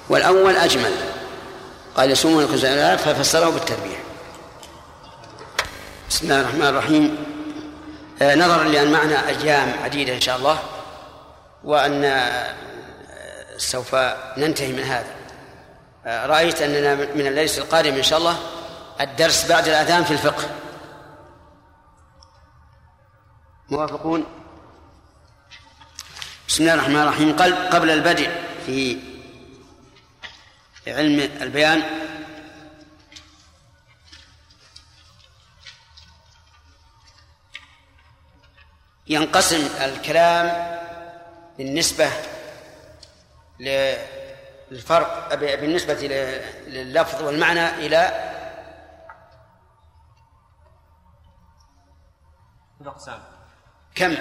والأول أجمل. قال يسومونكم سوء العذاب ففسره بالتذبيح. بسم الله الرحمن الرحيم. آه، نظرا لأن معنا أيام عديدة إن شاء الله وأن سوف ننتهي من هذا. آه، رأيت أننا من الليلة القادم إن شاء الله الدرس بعد الأذان في الفقه. موافقون؟ بسم الله الرحمن الرحيم. قبل البدء في علم البيان. ينقسم الكلام بالنسبة للفرق بالنسبة لللفظ والمعنى إلى أقسام. كم؟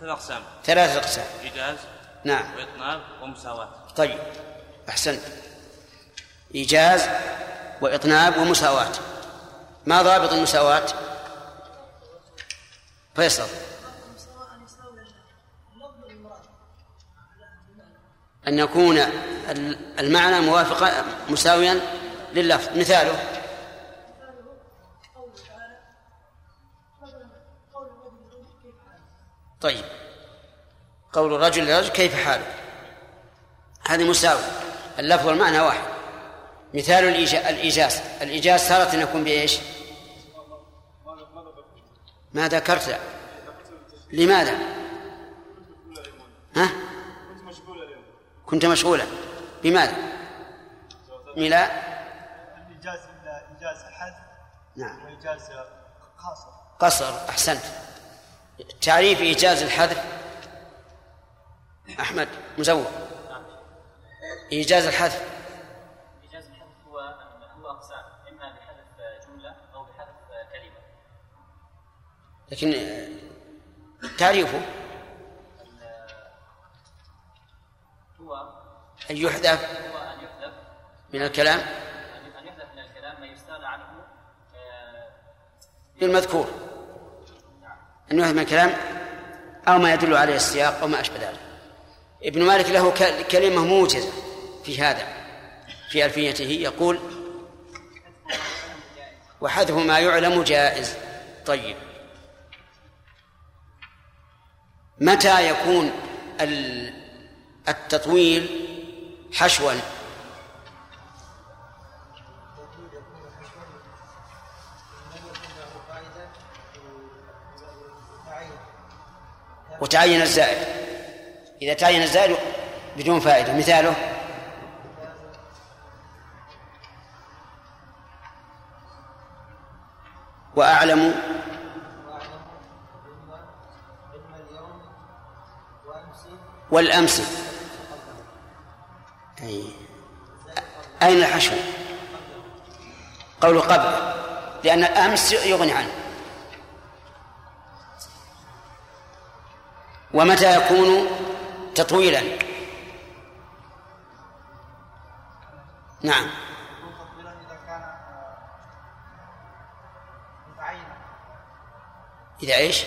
ثلاث أقسام. ثلاثة أقسام. إيجاز نعم. وإطناب ومساواة. طيب أحسنت. إيجاز وإطناب ومساواة. ما ضابط المساواة؟ فيصل. أن يكون المعنى موافقا مساويا لللفظ. مثاله. طيب. قول الرجل للرجل كيف حاله هذه مساوي اللفظ والمعنى واحد. مثال الإيجاز الإيجاز تارة يكون بإيش؟ ما ذكرت. لماذا؟ ها؟ كنت مشغولا. بماذا؟ ميلا إيجاز إيجاز حذف نعم. وإيجاز قاصر قصر أحسنت. تعريف إيجاز الحذف؟ أحمد مزور إيجاز الحذف؟ إيجاز الحذف هو هو أقسام إما بحذف جملة أو بحذف كلمة. لكن تعريفه؟ أن يحذف من الكلام؟ أن يحذف من الكلام ما يستغنى عنه بالمذكور أن يحذف من الكلام أو ما يدل عليه السياق أو ما أشبه ذلك. ابن مالك له كلمة موجزة في هذا في ألفيته يقول وحذف ما يعلم جائز. طيب. متى يكون ال- التطويل حشوا وتعين الزائد. إذا تعين الزائد بدون فائدة مثاله وأعلم والأمس. أي. أين الحشو قول قبل لأن الأمس يغني عنه ومتى يكون تطويلا نعم إذا إيش؟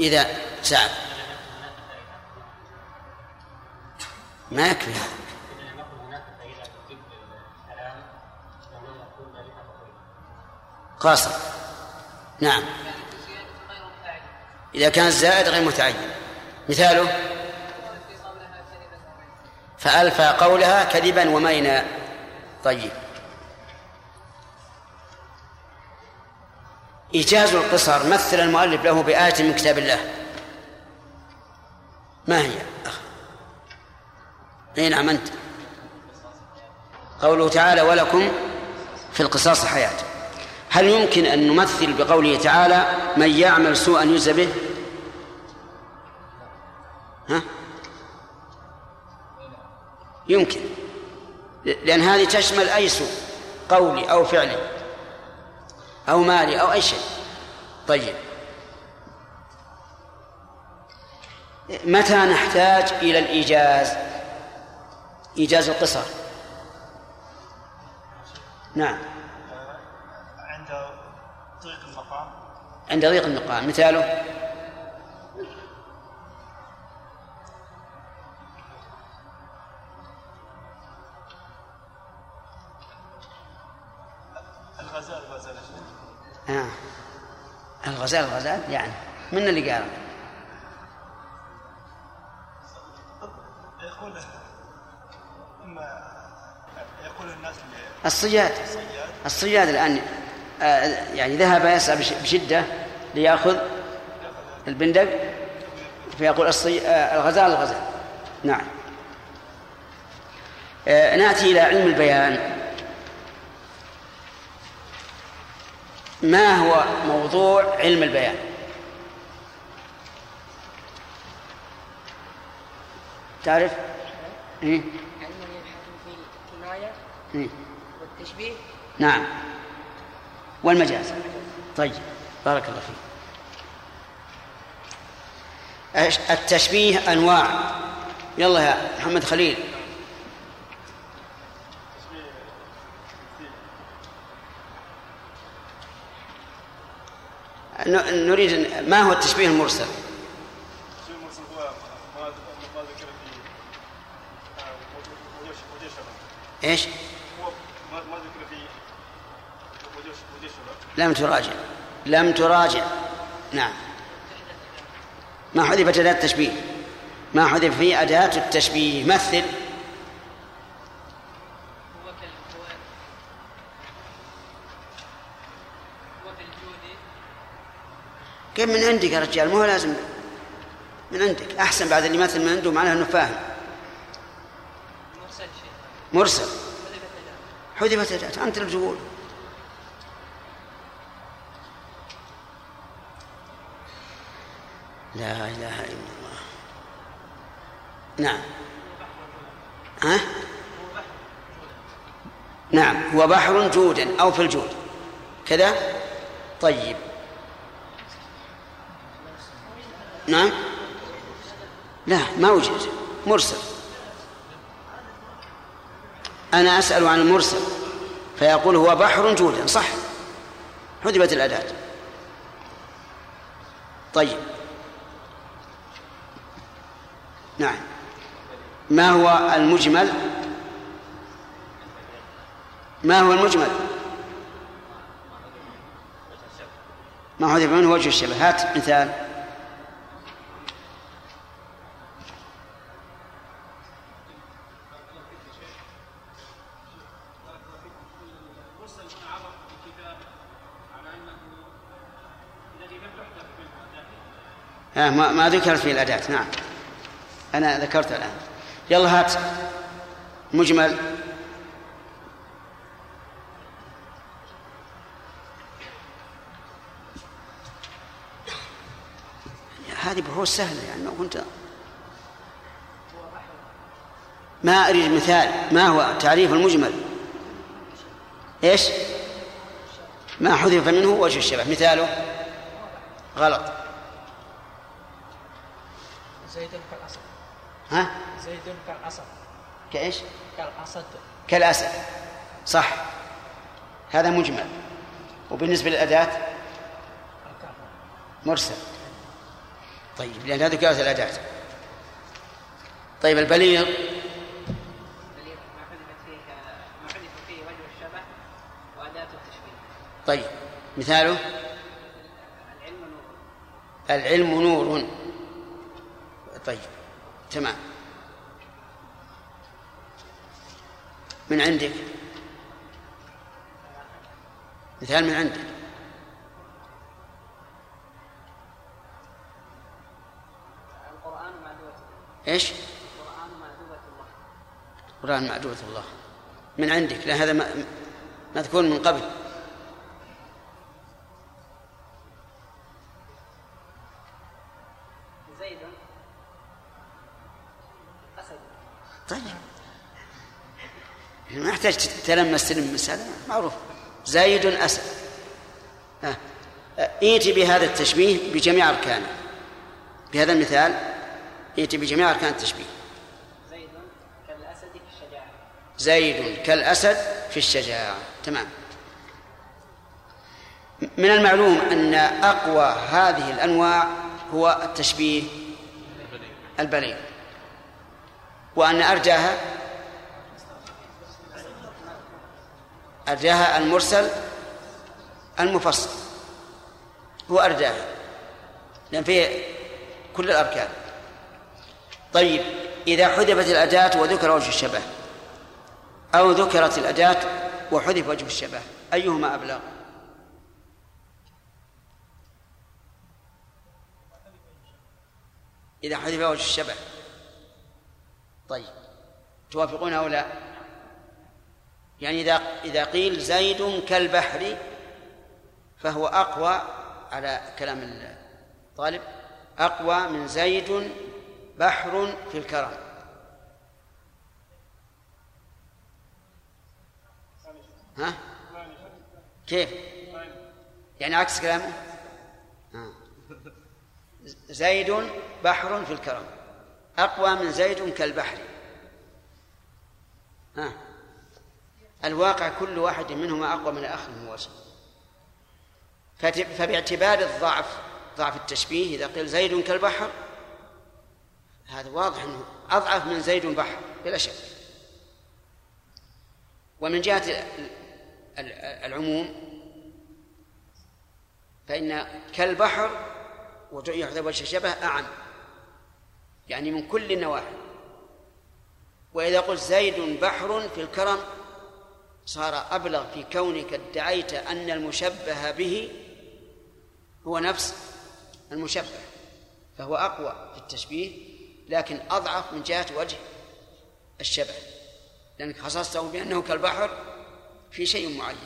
إذا سعد ما يكفي هذا. قاصر. نعم. إذا كان الزائد غير متعين. مثاله. فألفى قولها كذبا ومينا طيب. إيجاز القصر مثل المؤلف له بآية من كتاب الله. ما هي؟ أخ أي نعم أنت. قوله تعالى ولكم في القصاص حياة. هل يمكن أن نمثل بقوله تعالى من يعمل سوءا يجزى به ها؟ يمكن. لأن هذه تشمل أي سوء قولي أو فعلي. أو مالي أو أي شيء. طيب. متى نحتاج إلى الإيجاز؟ إيجاز القصر. نعم. عند ضيق المقام. عند ضيق المقام. مثاله؟ آه. الغزال الغزال يعني. من اللي قال؟ يقول إما يقول الناس الصياد. الصياد الآن آه، يعني ذهب يسعى بش- بشدة ليأخذ البندق فيقول الصي... آه، الغزال الغزال. نعم. آه، نأتي إلى علم البيان. ما هو موضوع علم البيان؟ تعرف؟ إيه؟ علم يبحث في الكناية إيه؟ والتشبيه؟ نعم. والمجاز. طيب بارك الله فيك. التشبيه أنواع. يلا يا محمد خليل. نريد ما هو التشبيه المرسل؟ الشيء المرسل هو ما ذكر في آه، إيش؟ هو ما ذكر في لم تراجع. لم تراجع. نعم. ما حذفت أداة التشبيه؟ ما حذف فيه أداة التشبيه؟ مثل هو كال هو هو كالجود كيف من عندك يا رجال؟ مو لازم. من عندك. أحسن بعد اللي مثل من عنده معناه أنه فاهم. مرسل شيء. مرسل. حذفت أداة حذفت أداة أنت اللي تقول لا إله إلا الله. نعم. ها؟ نعم. هو بحر جودا أو في الجود. كذا؟ طيب. نعم لا ما وجد مرسل أنا أسأل عن المرسل فيقول هو بحر جودا صح حذفت الأداة طيب نعم ما هو المجمل ما هو المجمل ما حذف منه وجه الشبه هات مثال ما, ما ذكرت فيه الأداة. نعم. أنا ذكرت الآن. يلا هات مجمل. هذه بحوث سهلة يعني ما كنت ما أريد مثال. ما هو تعريف المجمل؟ إيش؟ ما حذف منه وجه الشبه. مثاله؟ غلط. زيد كالأسد. ها؟ زيد كالأسد. كإيش؟ كالأسد. كالأسد. صح. هذا مجمل. وبالنسبة للأداة؟ مرسل. طيب لأن هذه كانت الأداة. طيب البليغ. البليغ ما حذفت فيه ما حذف فيه وجه الشبه وأداة التشبيه. طيب مثاله؟ العلم نور. العلم نور. طيب تمام. من عندك؟ مثال من عندك. القرآن معدوة. إيش؟ القرآن معدوة الله. قرآن معدوة الله. من عندك؟ لا هذا مذكور من قبل. ما يحتاج تلمس تلمس هذا معروف. زايد أسد. آه. آه، ائت بهذا التشبيه بجميع أركانه بهذا المثال ائت بجميع أركان التشبيه. زيد كالأسد في الشجاعة زيد كالأسد في الشجاعة. تمام. من المعلوم أن أقوى هذه الأنواع هو التشبيه البليغ. وأن أرجاها أرجاها المرسل المفصل هو أرجاها لأن فيه كل الأركان. طيب إذا حذفت الأداة وذكر وجه الشبه أو ذكرت الأداة وحذف وجه الشبه أيهما أبلغ؟ إذا حذف وجه الشبه. طيب توافقون أو لا؟ يعني إذا إذا قيل زيد كالبحر فهو أقوى على كلام الطالب أقوى من زيد بحر في الكرم ها؟ كيف؟ يعني عكس كلامه؟ آه. زيد بحر في الكرم أقوى من زيد كالبحر ها الواقع كل واحد منهما أقوى من الآخر من فت- فباعتبار الضعف ضعف التشبيه إذا قيل زيد كالبحر هذا واضح أنه أضعف من زيد بحر بلا شك. ومن جهة ال- ال- العموم فإن كالبحر ويحذف وجه الشبه أعم يعني من كل النواحي. وإذا قلت زيد بحر في الكرم صار أبلغ في كونك ادعيت أن المشبه به هو نفس المشبه فهو أقوى في التشبيه لكن أضعف من جهة وجه الشبه لأنك خصصته بأنه كالبحر في شيء معين.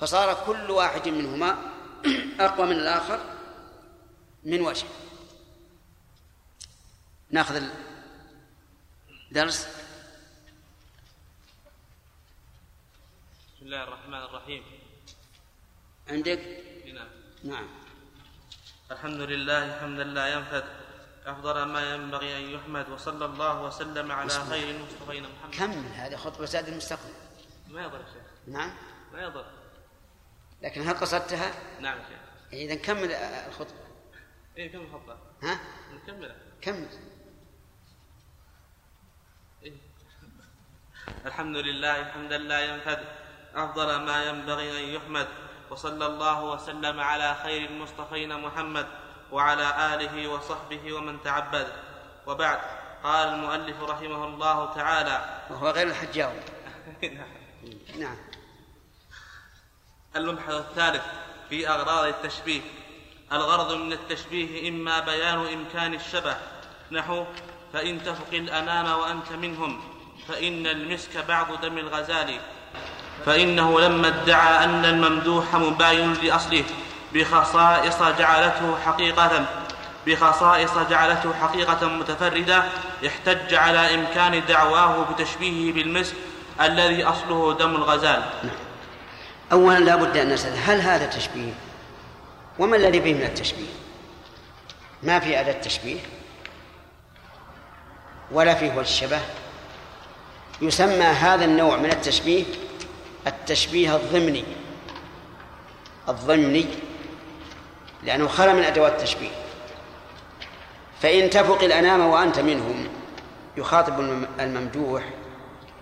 فصار كل واحد منهما أقوى من الآخر من وجه. ناخذ الدرس الله الرحمن الرحيم. عندك؟ هنا نعم. الحمد لله حمدا لا ينفد. أفضل ما ينبغي أن يحمد وصلى الله وسلم على بسم. خير المصطفين محمد. كمل هذه خطبة ساد المستقبل؟ ما يضر شيخ. نعم. ما يضر. لكن هل قصدتها؟ نعم شيخ. إذا كمل آه، الخطبة. إيه كم خطة ها؟ نكملها. كمل. إيه. الحمد لله حمدا لا ينفد. أفضل ما ينبغي أن يحمد وصلى الله وسلم على خير المصطفين محمد وعلى آله وصحبه ومن تعبد. وبعد قال المؤلف رحمه الله تعالى وهو غير الحجاوي. نعم. المبحث الثالث في أغراض التشبيه. الغرض من التشبيه إما بيان إمكان الشبه نحو فإن تفق الأنام وأنت منهم فإن المسك بعض دم الغزال فإنه لما ادعى أن الممدوح مباين لأصله بخصائص جعلته حقيقة بخصائص جعلته حقيقة متفردة احتج على إمكان دعواه بتشبيهه بالمسك الذي أصله دم الغزال أولا لا بد أن نسأل هل هذا تشبيه؟ وما الذي فيه من التشبيه؟ ما في أداة تشبيه ولا فيه الشبه يسمى هذا النوع من التشبيه التشبيه الضمني الضمني لأنه خلا من أدوات التشبيه. فإن تفق الأنام وأنت منهم يخاطب الممدوح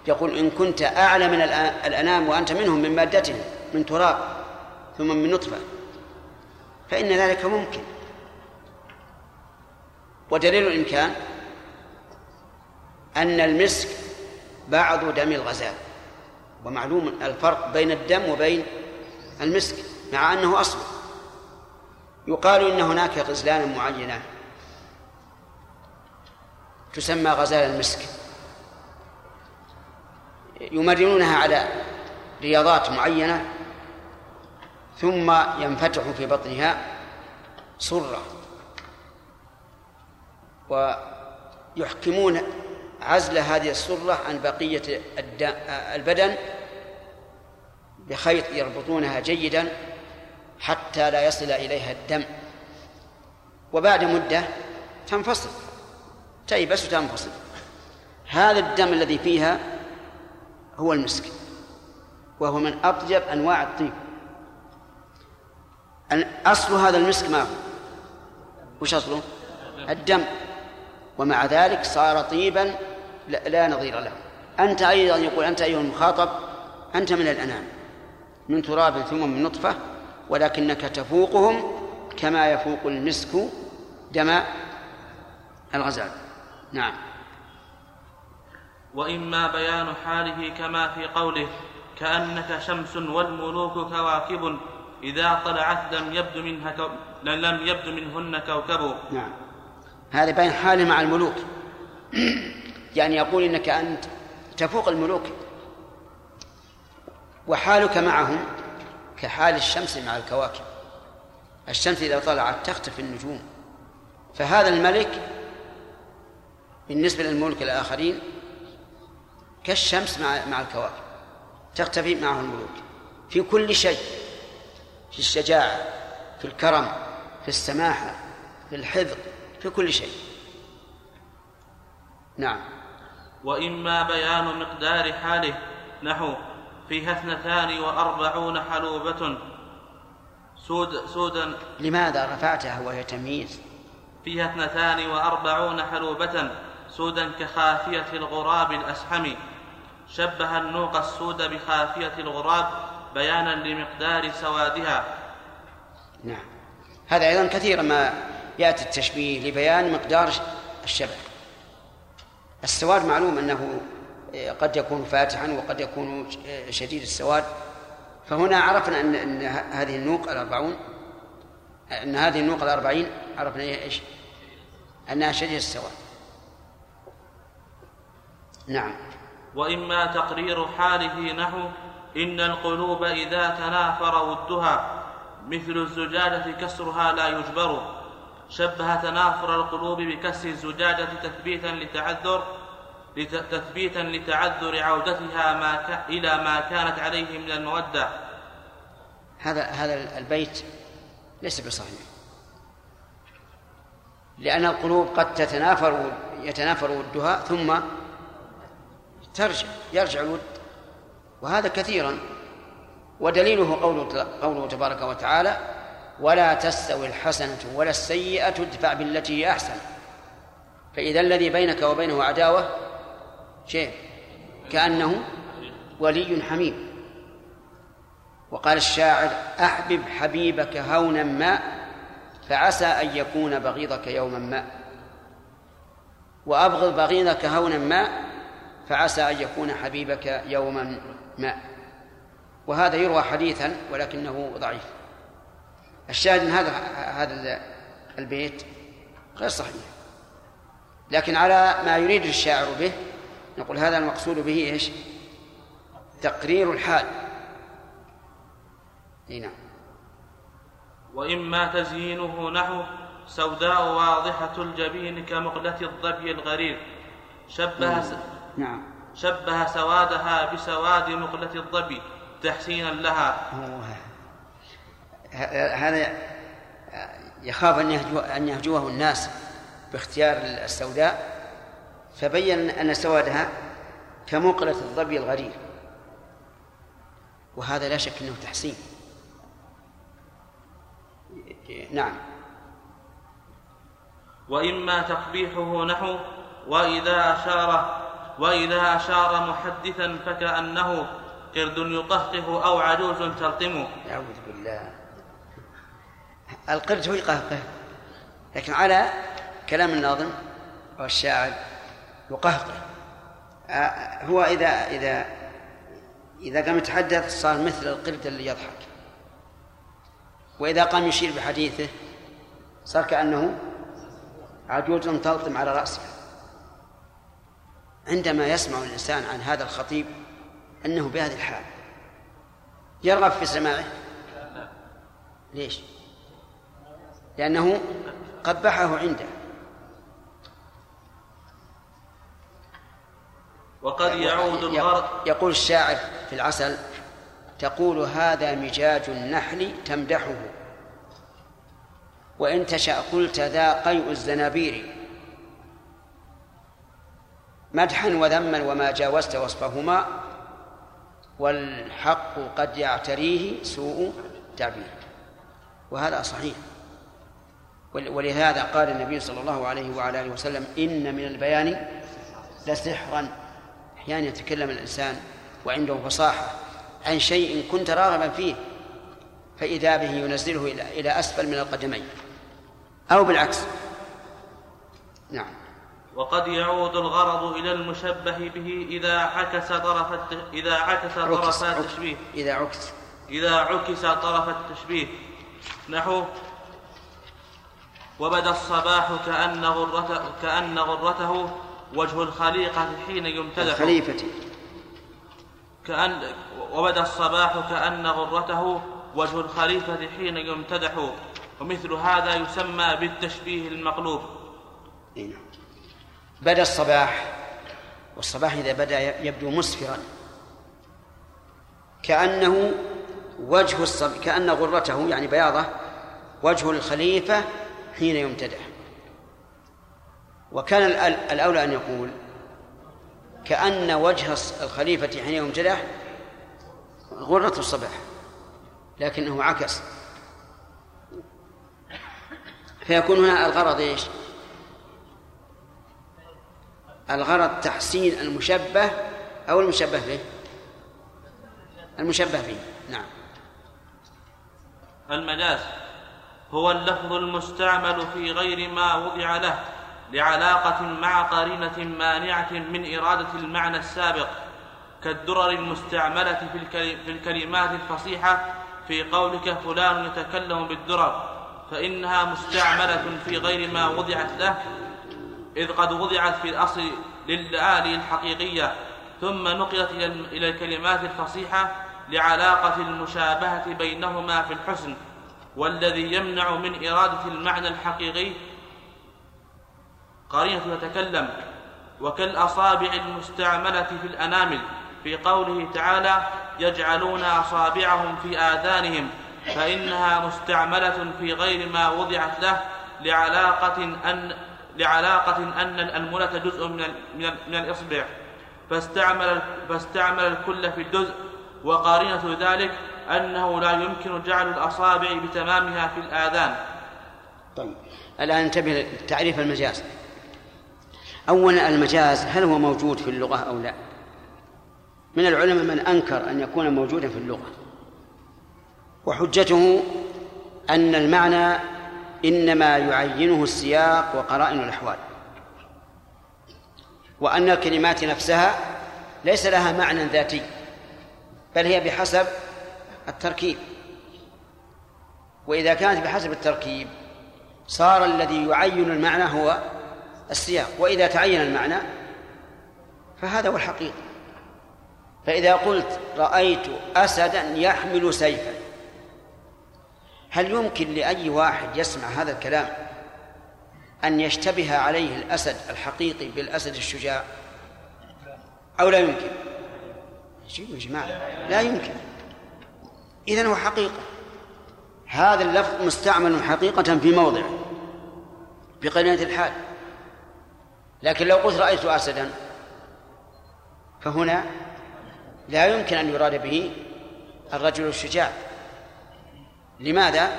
يقول إن كنت أعلى من الأنام وأنت منهم من مادتهم من تراب ثم من نطفة فإن ذلك ممكن. ودليل الإمكان أن المسك بعض دم الغزال. ومعلوم الفرق بين الدم وبين المسك مع أنه أصل. يقال إن هناك غزلانا معينة تسمى غزال المسك. يمرنونها على رياضات معينة ثم ينفتح في بطنها صرة ويحكمون عزل هذه السرة عن بقية البدن بخيط يربطونها جيدا حتى لا يصل إليها الدم. وبعد مدة تنفصل تيبس وتنفصل. هذا الدم الذي فيها هو المسك وهو من أطيب أنواع الطيب. أصل هذا المسك ما هو؟ وش أصله؟ الدم. ومع ذلك صار طيبا لا نظير له. أنت أيضا يقول أنت أيها المخاطب أنت من الأنام من تراب ثم من نطفة ولكنك تفوقهم كما يفوق المسك دم الغزال. نعم. وإما بيان حاله كما في قوله كأنك شمس والملوك كواكب إذا طلعت لم يبد منها كو... لم يبد منهن كوكب. نعم. هذا بين حاله مع الملوك. يعني يقول إنك أنت تفوق الملوك. وحالك معهم كحال الشمس مع الكواكب. الشمس إذا طلعت تختفي النجوم. فهذا الملك بالنسبة للملوك الآخرين كالشمس مع مع الكواكب. تختفي معه الملوك. في كل شيء. في الشجاعة في الكرم في السماحة في الحفظ. في كل شيء. نعم. وإما بيان مقدار حاله نحو فيها اثنتان وأربعون حلوبة. سود سودا. لماذا رفعتها وهي تمييز؟ فيها اثنتان وأربعون حلوبة. سودا كخافية الغراب الأسحم. شبه النوق السود بخافية الغراب بيانا لمقدار سوادها. نعم. هذا أيضا كثيرا ما يأتي التشبيه لبيان مقدار الشبه. السواد معلوم أنه قد يكون فاتحا وقد يكون شديد السواد. فهنا عرفنا أن, أن هذه النوق الأربعون. أن هذه النوق الأربعين عرفنا إيش؟ أنها شديد السواد. نعم. وإما تقرير حاله نحو إن القلوب إذا تنافر ودها مثل الزجاجة كسرها لا يجبر. شبه تنافر القلوب بكسر الزجاجة تثبيتا لتعذر تثبيتا لتعذر عودتها ما ك... إلى ما كانت عليه من المودة. هذا هذا البيت ليس بصحيح. لأن القلوب قد تتنافر يتنافر ودها ثم ترجع يرجع الود. وهذا كثيرا. ودليله قوله قوله تبارك وتعالى ولا تستوي الحسنة ولا السيئة ادفع بالتي هي أحسن. فإذا الذي بينك وبينه عداوة شيء كأنه ولي حميم. وقال الشاعر أحبب حبيبك هونا ما فعسى أن يكون بغيضك يوما ما. وأبغض بغيضك هونا ما فعسى أن يكون حبيبك يوما ما. وهذا يروى حديثا ولكنه ضعيف. الشاهد من هذا هذا البيت غير صحيح. لكن على ما يريد الشاعر به نقول هذا المقصود به إيش؟ تقرير الحال. إي نعم. وإما تزيينه نحو سوداء واضحة الجبين كمقلة الظبي الغرير شبه س... نعم. شبه سوادها بسواد مقلة الظبي تحسينا لها. هذا يخاف أن أن يهجوه الناس باختيار السوداء. فبين أن سوادها كمقلة الظبي الغرير وهذا لا شك أنه تحسين. نعم. وإما تقبيحه نحو وإذا أشار وإذا أشار محدثا فكأنه قرد يقهقه أو عجوز تلطم أعوذ بالله. القرد هو يقهقه. لكن على كلام الناظم والشاعر يقهقه. آه، هو إذا إذا إذا قام يتحدث صار مثل القرد اللي يضحك. وإذا قام يشير بحديثه صار كأنه عجوز تلطم على رأسه. عندما يسمع الإنسان عن هذا الخطيب أنه بهذه الحال يرغب في سماعه؟ ليش؟ لأنه قبحه عنده. وقد يعود الغرض يقول الشاعر في العسل تقول هذا مجاج النحل تمدحه. وإن تشأ قلت ذا قيء الزنابير. مدحا وذما وما جاوزت وصفهما والحق قد يعتريه سوء تعبير. وهذا صحيح. ولهذا قال النبي صلى الله عليه وعلى آله وسلم إن من البيان لسحرا. أحيانا يتكلم الإنسان وعنده فصاحة عن شيء كنت راغبا فيه فإذا به ينزله إلى إلى أسفل من القدمين. أو بالعكس. نعم. وقد يعود الغرض إلى المشبه به إذا عكس طرف الت... إذا عكس طرف التشبيه. إذا عكس. إذا عكس طرف التشبيه. نحو وبدأ الصباح كأن غرته كأن غرته وجه الخليقة حين يمتدح الخليفة. كأن وبدأ الصباح كأن غرته وجه الخليفة حين يمتدح ومثل هذا يسمى بالتشبيه المقلوب. نعم. بدأ الصباح والصباح إذا بدأ يبدو مسفرا. كأنه وجه الصب كأن غرته يعني بياضه وجه الخليفة حين يمتدح. وكان الأولى أن يقول كأن وجه الخليفة حين يمتدح غرة الصباح لكنه عكس. فيكون هنا الغرض إيش؟ الغرض تحسين المشبه أو المشبه به؟ المشبه به نعم. المجاز. هو اللفظ المستعمل في غير ما وضع له لعلاقة مع قرينة مانعة من إرادة المعنى السابق كالدرر المستعملة في الكلمات الفصيحة في قولك فلان يتكلم بالدرر فإنها مستعملة في غير ما وضعت له إذ قد وضعت في الأصل للآلي الحقيقية ثم نقلت إلى الكلمات الفصيحة لعلاقة المشابهة بينهما في الحسن. والذي يمنع من إرادة المعنى الحقيقي قرينة يتكلم وكالأصابع المستعملة في الأنامل في قوله تعالى يجعلون أصابعهم في آذانهم فإنها مستعملة في غير ما وضعت له لعلاقة أن لعلاقة أن الأنملة جزء من من, من الإصبع فاستعمل فاستعمل الكل في الجزء وقارنة ذلك أنه لا يمكن جعل الأصابع بتمامها في الآذان. طيب. الآن انتبه لتعريف المجاز. أولا المجاز هل هو موجود في اللغة أو لا؟ من العلماء من أنكر أن يكون موجودا في اللغة. وحجته أن المعنى إنما يعينه السياق وقرائن الأحوال. وأن الكلمات نفسها ليس لها معنى ذاتي بل هي بحسب التركيب. وإذا كانت بحسب التركيب صار الذي يعين المعنى هو السياق. وإذا تعين المعنى فهذا هو الحقيقة. فإذا قلت رأيت أسدا يحمل سيفا هل يمكن لأي واحد يسمع هذا الكلام أن يشتبه عليه الأسد الحقيقي بالأسد الشجاع؟ أو لا يمكن؟ يا جماعة لا يمكن. إذن هو حقيقة هذا اللفظ مستعمل حقيقة في موضع بقرينة الحال. لكن لو قلت رأيت أسدا فهنا لا يمكن أن يراد به الرجل الشجاع. لماذا؟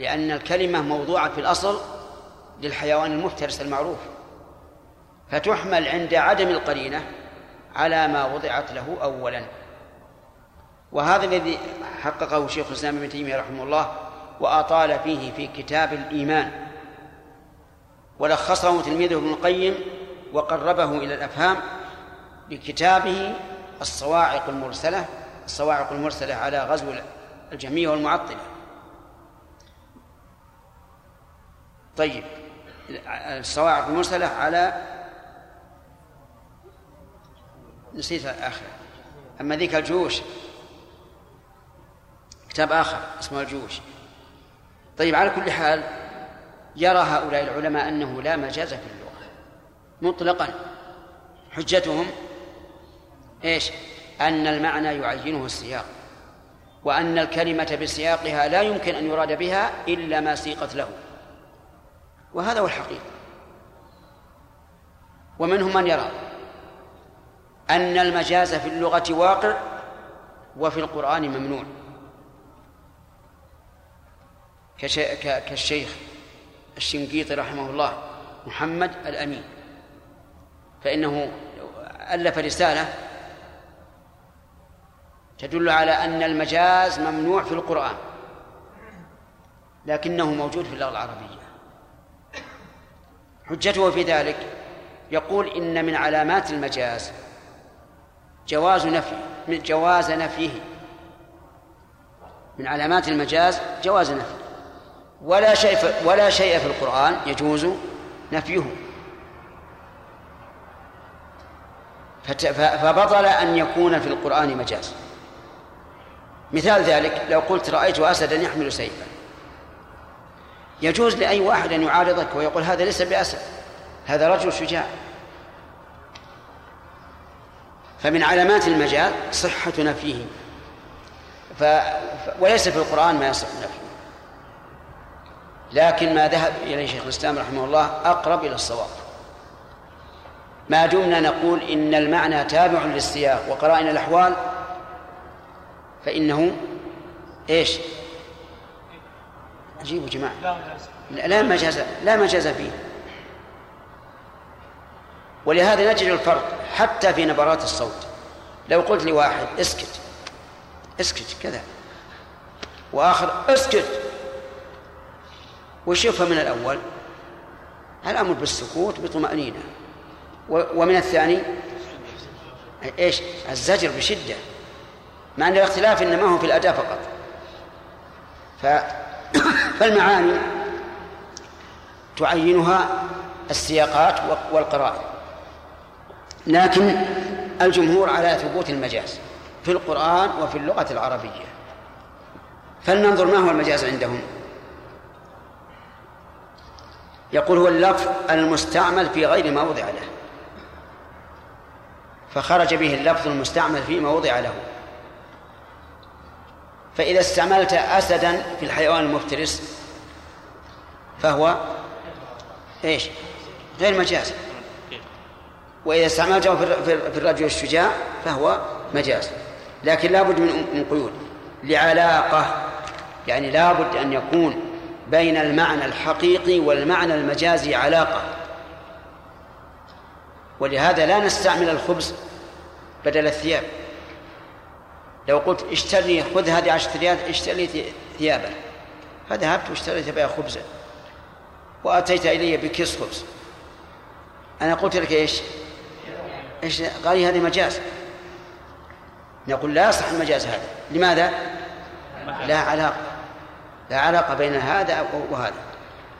لأن الكلمة موضوعة في الأصل للحيوان المفترس المعروف. فتحمل عند عدم القرينة على ما وضعت له أولا. وهذا الذي حققه شيخ الإسلام ابن تيمية رحمه الله وأطال فيه في كتاب الإيمان. ولخصه تلميذه ابن القيم وقربه إلى الأفهام بكتابه الصواعق المرسلة الصواعق المرسلة على غزو الجميع والمعطلة. طيب الصواعق المرسلة على نسيت آخر. أما ذيك الجيوش كتاب آخر اسمه الجيوش. طيب على كل حال يرى هؤلاء العلماء أنه لا مجاز في اللغة. مطلقا. حجتهم إيش؟ أن المعنى يعينه السياق. وأن الكلمة بسياقها لا يمكن أن يراد بها إلا ما سيقت له. وهذا هو الحقيقة. ومنهم من يرى أن المجاز في اللغة واقع وفي القرآن ممنوع. كالشيخ الشنقيطي رحمه الله محمد الأمين. فإنه ألف رسالة تدل على أن المجاز ممنوع في القرآن لكنه موجود في اللغة العربية. حجته في ذلك يقول إن من علامات المجاز جواز نفي جواز نفيه. من علامات المجاز جواز نفي. ولا شيء ولا شيء في القرآن يجوز نفيه. فبطل أن يكون في القرآن مجاز. مثال ذلك لو قلت رأيت أسدا يحمل سيفا. يجوز لأي واحد أن يعارضك ويقول هذا ليس بأسد هذا رجل شجاع. فمن علامات المجال صحة نفيه. ف... وليس في القرآن ما يصح نفيه. لكن ما ذهب إليه شيخ الإسلام رحمه الله أقرب إلى الصواب. ما دمنا نقول إن المعنى تابع للسياق وقرائن الأحوال فإنه إيش؟ عجيب جماعة. لا مجاز لا مجاز فيه. ولهذا نجد الفرق حتى في نبرات الصوت. لو قلت لواحد اسكت اسكت كذا. وآخر اسكت. وش يفهم من الأول؟ الأمر بالسكوت بطمأنينة. ومن الثاني؟ إيش؟ الزجر بشدة. مع أن الاختلاف إنما هو في الأداء فقط. ف... فالمعاني تعينها السياقات والقرائن. لكن الجمهور على ثبوت المجاز في القرآن وفي اللغة العربية. فلننظر ما هو المجاز عندهم. يقول هو اللفظ المستعمل في غير ما وضع له. فخرج به اللفظ المستعمل فيما وضع له. فإذا استعملت أسدا في الحيوان المفترس فهو إيش؟ غير مجاز. وإذا استعملته في الرجل الشجاع فهو مجاز. لكن لا بد من قيود. لعلاقة. يعني لا بد أن يكون بين المعنى الحقيقي والمعنى المجازي علاقة. ولهذا لا نستعمل الخبز بدل الثياب. لو قلت اشتري خذ هذه عشرة ريال اشتري ثيابا. فذهبت واشتريت بها خبزا. وأتيت إلي بكيس خبز. أنا قلت لك إيش؟ إيش؟ قال هذا مجاز. نقول لا يصح المجاز هذا. لماذا؟ لا علاقة. لا علاقة بين هذا وهذا.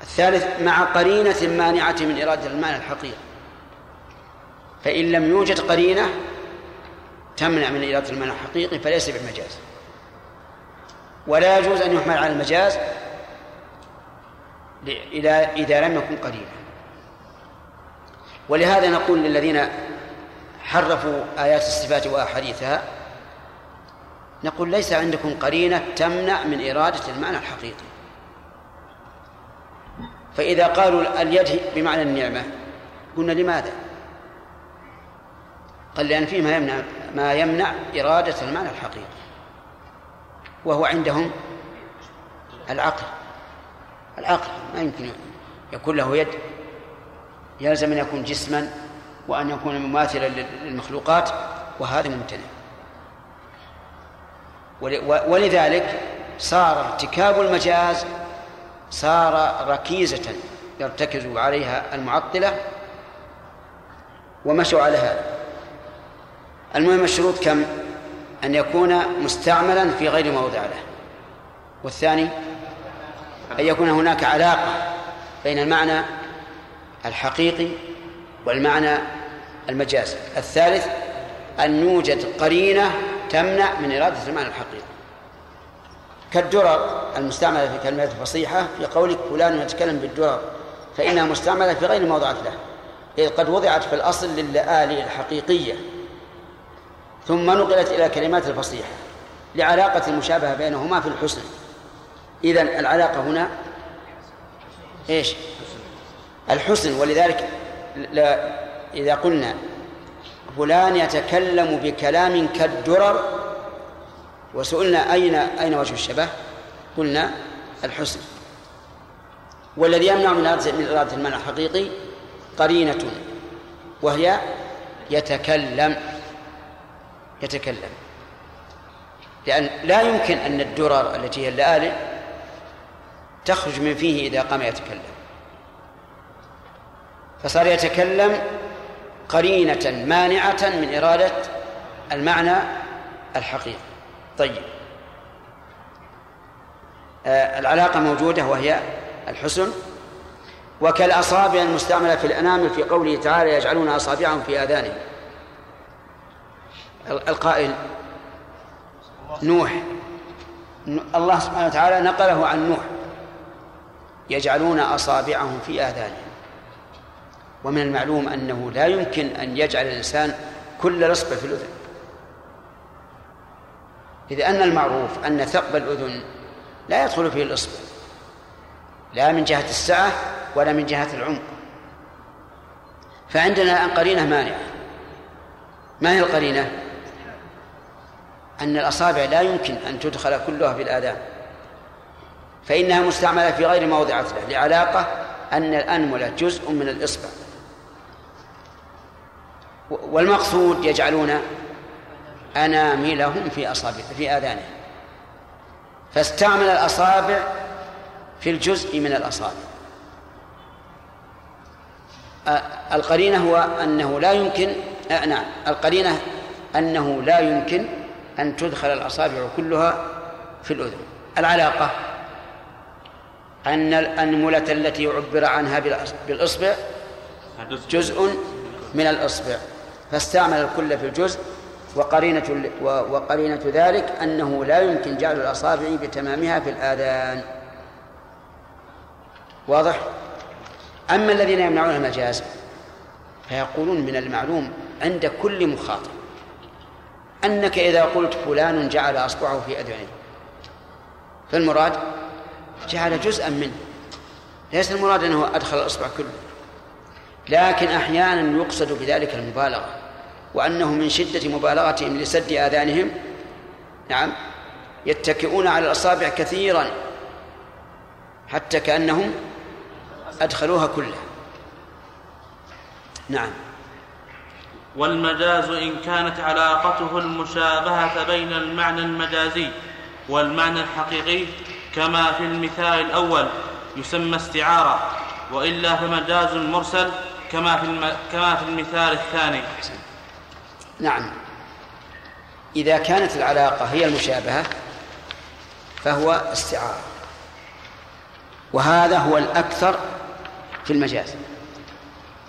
الثالث مع قرينة مانعة من إرادة المعنى الحقيقي فإن لم يوجد قرينة تمنع من إرادة المعنى الحقيقي فليس بمجاز ولا يجوز أن يحمل على المجاز إذا لم يكن قرينة. ولهذا نقول للذين حرفوا آيات الصفات وأحاديثها نقول ليس عندكم قرينة تمنع من إرادة المعنى الحقيقي. فإذا قالوا اليد بمعنى النعمة قلنا لماذا؟ قال لأن فيه ما يمنع ما يمنع إرادة المعنى الحقيقي. وهو عندهم العقل. العقل ما يمكن يكون له يد. يلزم أن يكون جسما وأن يكون مماثلا للمخلوقات وهذا ممتنع. ولذلك صار ارتكاب المجاز صار ركيزة يرتكز عليها المعطلة ومشوا على هذا. المهم الشروط كم؟ أن يكون مستعملا في غير موضع له. والثاني؟ أن يكون هناك علاقة بين المعنى الحقيقي والمعنى المجازي. الثالث؟ أن يوجد قرينة تمنع من إرادة المعنى الحقيقي. كالدرر المستعملة في كلمات الفصيحة في قولك فلان يتكلم بالدرر فإنها مستعملة في غير موضعات له. إذ قد وضعت في الأصل للآلي الحقيقية. ثم نقلت إلى كلمات الفصيحة لعلاقة المشابهة بينهما في الحسن. إذن العلاقة هنا إيش؟ الحسن. ولذلك لا إذا قلنا فلان يتكلم بكلام كالدرر. وسئلنا أين أين وجه الشبه؟ قلنا الحسن. والذي يمنع من إرادة المعنى الحقيقي قرينة وهي يتكلم. يتكلم. لأن لا يمكن أن الدرر التي هي اللآلئ تخرج من فيه إذا قام يتكلم. فصار يتكلم قرينة مانعة من إرادة المعنى الحقيقي. طيب. آه العلاقة موجودة وهي الحسن. وكالأصابع المستعملة في الأنامل في قوله تعالى يجعلون أصابعهم في آذانهم. القائل نوح. الله سبحانه وتعالى نقله عن نوح. يجعلون أصابعهم في آذانهم. ومن المعلوم أنه لا يمكن أن يجعل الإنسان كل رصبة في الأذن. إذ أن المعروف أن ثقب الأذن لا يدخل فيه الإصبع لا من جهة السعة ولا من جهة العمق. فعندنا الآن قرينة مانعة. ما هي القرينة؟ أن الأصابع لا يمكن أن تدخل كلها في الآذان. فإنها مستعملة في غير موضع له لعلاقة أن الأنملة جزء من الإصبع. والمقصود يجعلون أناملهم في أصابع في آذانهم. فاستعمل الأصابع في الجزء من الأصابع. القرينة هو أنه لا يمكن نعم القرينة أنه لا يمكن أن تدخل الأصابع كلها في الأذن. العلاقة أن الأنملة التي عبر عنها بالإصبع جزء من الإصبع. فاستعمل الكل في الجزء وقرينة وقرينة ذلك أنه لا يمكن جعل الأصابع بتمامها في الآذان. واضح؟ أما الذين يمنعون المجاز فيقولون من المعلوم عند كل مخاطب أنك إذا قلت فلان جعل أصبعه في أذنه فالمراد جعل جزءا منه. ليس المراد أنه أدخل الأصبع كله. لكن أحيانا يقصد بذلك المبالغة وأنه من شدة مبالغتهم لسد آذانهم نعم يتكئون على الأصابع كثيرا حتى كأنهم أدخلوها كلها. نعم. والمجاز إن كانت علاقته المشابهة بين المعنى المجازي والمعنى الحقيقي كما في المثال الأول يسمى استعارة وإلا فمجاز مرسل كما في الم... كما في المثال الثاني. نعم. إذا كانت العلاقة هي المشابهة فهو استعارة. وهذا هو الأكثر في المجاز.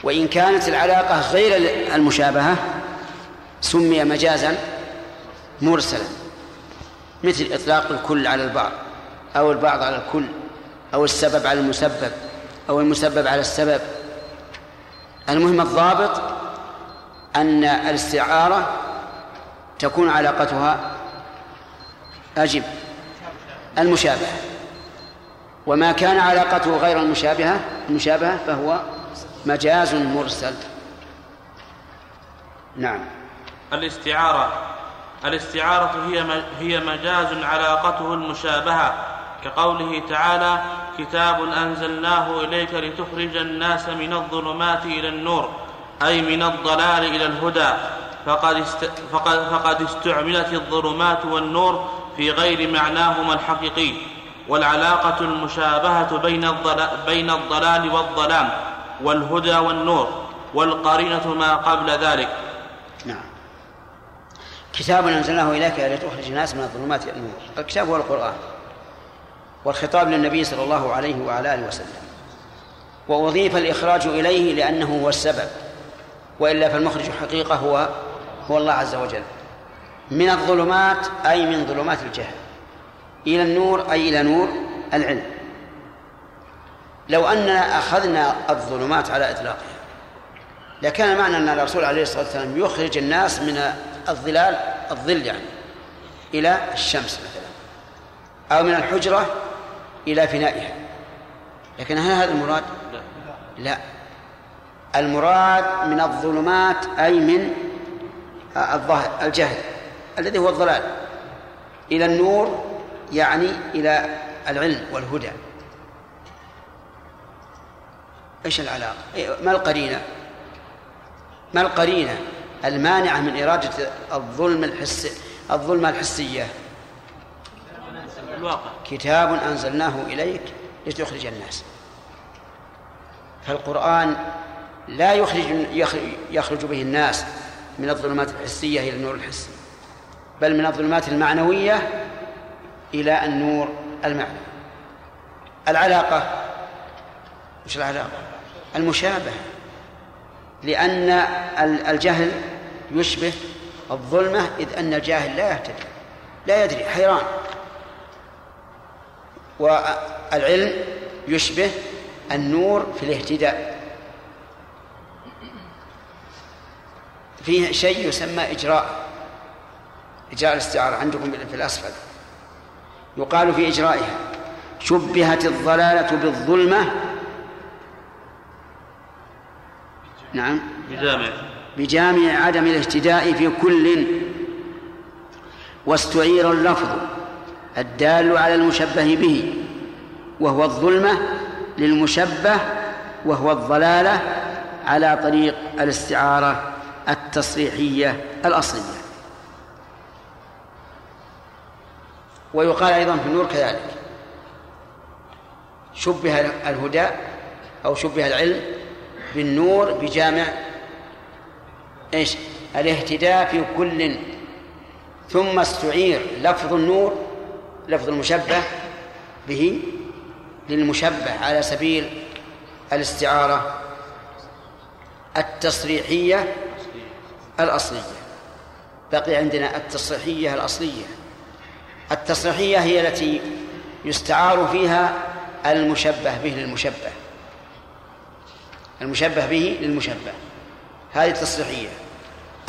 وإن كانت العلاقة غير المشابهة سمي مجازا مرسلا. مثل إطلاق الكل على البعض أو البعض على الكل أو السبب على المسبب أو المسبب على السبب. المهم الضابط أن الاستعارة تكون علاقتها أجب المشابهة. وما كان علاقته غير المشابهة المشابهة فهو مجاز مرسل. نعم. الاستعارة الاستعارة هي هي مجاز علاقته المشابهة كقوله تعالى كتاب أنزلناه إليك لتخرج الناس من الظلمات إلى النور أي من الضلال إلى الهدى. فقد, است فقد, فقد استعملت الظلمات والنور في غير معناهما الحقيقي. والعلاقة المشابهة بين الضلال, بين الضلال والظلام والهدى والنور. والقرينة ما قبل ذلك. نعم. كتاب أنزلناه إليك لتخرج الناس من الظلمات إلى النور. الكتاب هو القرآن. والخطاب للنبي صلى الله عليه وعلى آله وسلم. وأضيف الإخراج إليه لأنه هو السبب وإلا فالمخرج حقيقة هو هو الله عز وجل. من الظلمات أي من ظلمات الجهل. إلى النور أي إلى نور العلم. لو أننا أخذنا الظلمات على إطلاقها لكان معنى أن الرسول عليه الصلاة والسلام يخرج الناس من الظلال الظل يعني إلى الشمس مثلا أو من الحجرة إلى فنائها لكن هل هذا المراد؟ لا المراد من الظلمات أي من الجهل الذي هو الضلال إلى النور يعني إلى العلم والهدى إيش العلاقة؟ ما القرينة؟ ما القرينة المانعة من إرادة الظلم الحس الظلمة الحسية؟ الواقع. كتاب أنزلناه إليك لتخرج الناس. فالقرآن لا يخرج يخرج به الناس من الظلمات الحسية إلى النور الحسي بل من الظلمات المعنوية إلى النور المعنوي. العلاقة مش العلاقة؟ المشابهة لأن الجهل يشبه الظلمة إذ أن الجاهل لا يهتدي لا يدري حيران. والعلم يشبه النور في الاهتداء. فيه شيء يسمى إجراء إجراء الاستعارة عندكم في الأسفل. يقال في إجرائها شبهت الضلالة بالظلمة. نعم. بجامع. بجامع عدم الاهتداء في كل واستعير اللفظ. الدال على المشبه به وهو الظلمة للمشبه وهو الضلالة على طريق الاستعارة التصريحية الأصلية. ويقال أيضا في النور كذلك شبه الهدى أو شبه العلم بالنور بجامع إيش؟ الاهتداء في كل ثم استعير لفظ النور لفظ المشبه به للمشبه على سبيل الاستعارة التصريحية الأصلية. بقي عندنا التصريحية الأصلية. التصريحية هي التي يستعار فيها المشبه به للمشبه. المشبه به للمشبه. هذه التصريحية.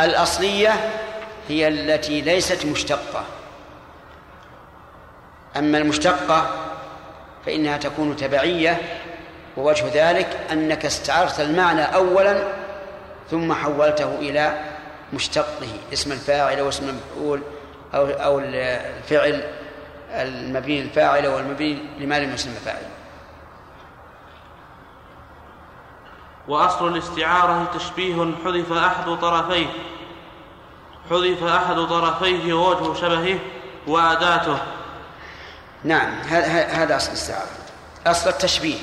الأصلية هي التي ليست مشتقة. أما المشتقة فإنها تكون تبعية ووجه ذلك أنك استعرت المعنى أولا ثم حولته إلى مشتقه اسم الفاعل واسم المفعول أو أو الفعل المبني للفاعل والمبني لما لم يسمى فاعل وأصل الاستعارة تشبيه حذف أحد طرفيه حذف أحد طرفيه ووجه شبهه وأداته. نعم هذا أصل الاستعارة أصل التشبيه.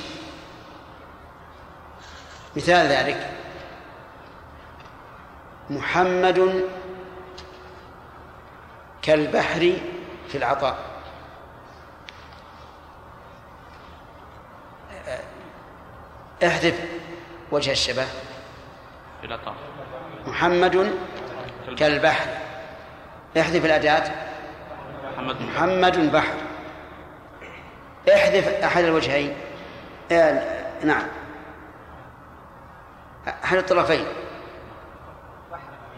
مثال ذلك. محمد كالبحر في العطاء. احذف وجه الشبه. في العطاء. محمد كالبحر. احذف الأداة. محمد محمد بحر. احذف أحد الوجهين. آه نعم. أحد الطرفين.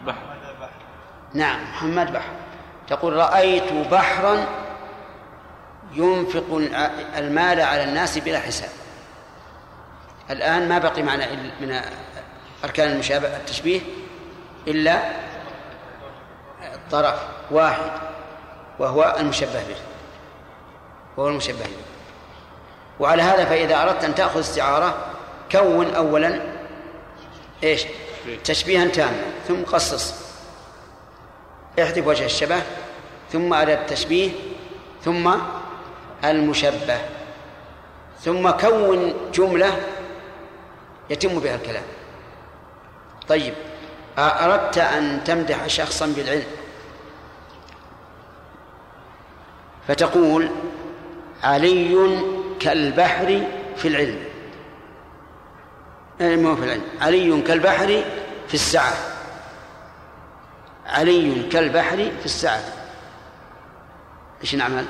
بحر. نعم محمد بحر. تقول رأيت بحرا ينفق المال على الناس بلا حساب. الآن ما بقي معنا من أركان المشابه التشبيه إلا طرف واحد وهو المشبه به. وهو المشبه به. وعلى هذا فإذا أردت أن تأخذ استعارة كون أولا إيش؟ تشبيها تاما ثم قصص احذف وجه الشبه ثم أداة التشبيه ثم المشبه ثم كون جملة يتم بها الكلام. طيب أردت أن تمدح شخصا بالعلم. فتقول علي كالبحر في العلم. آه، مو في العلم. علي كالبحر في السعة. علي كالبحر في السعة. إيش نعمل؟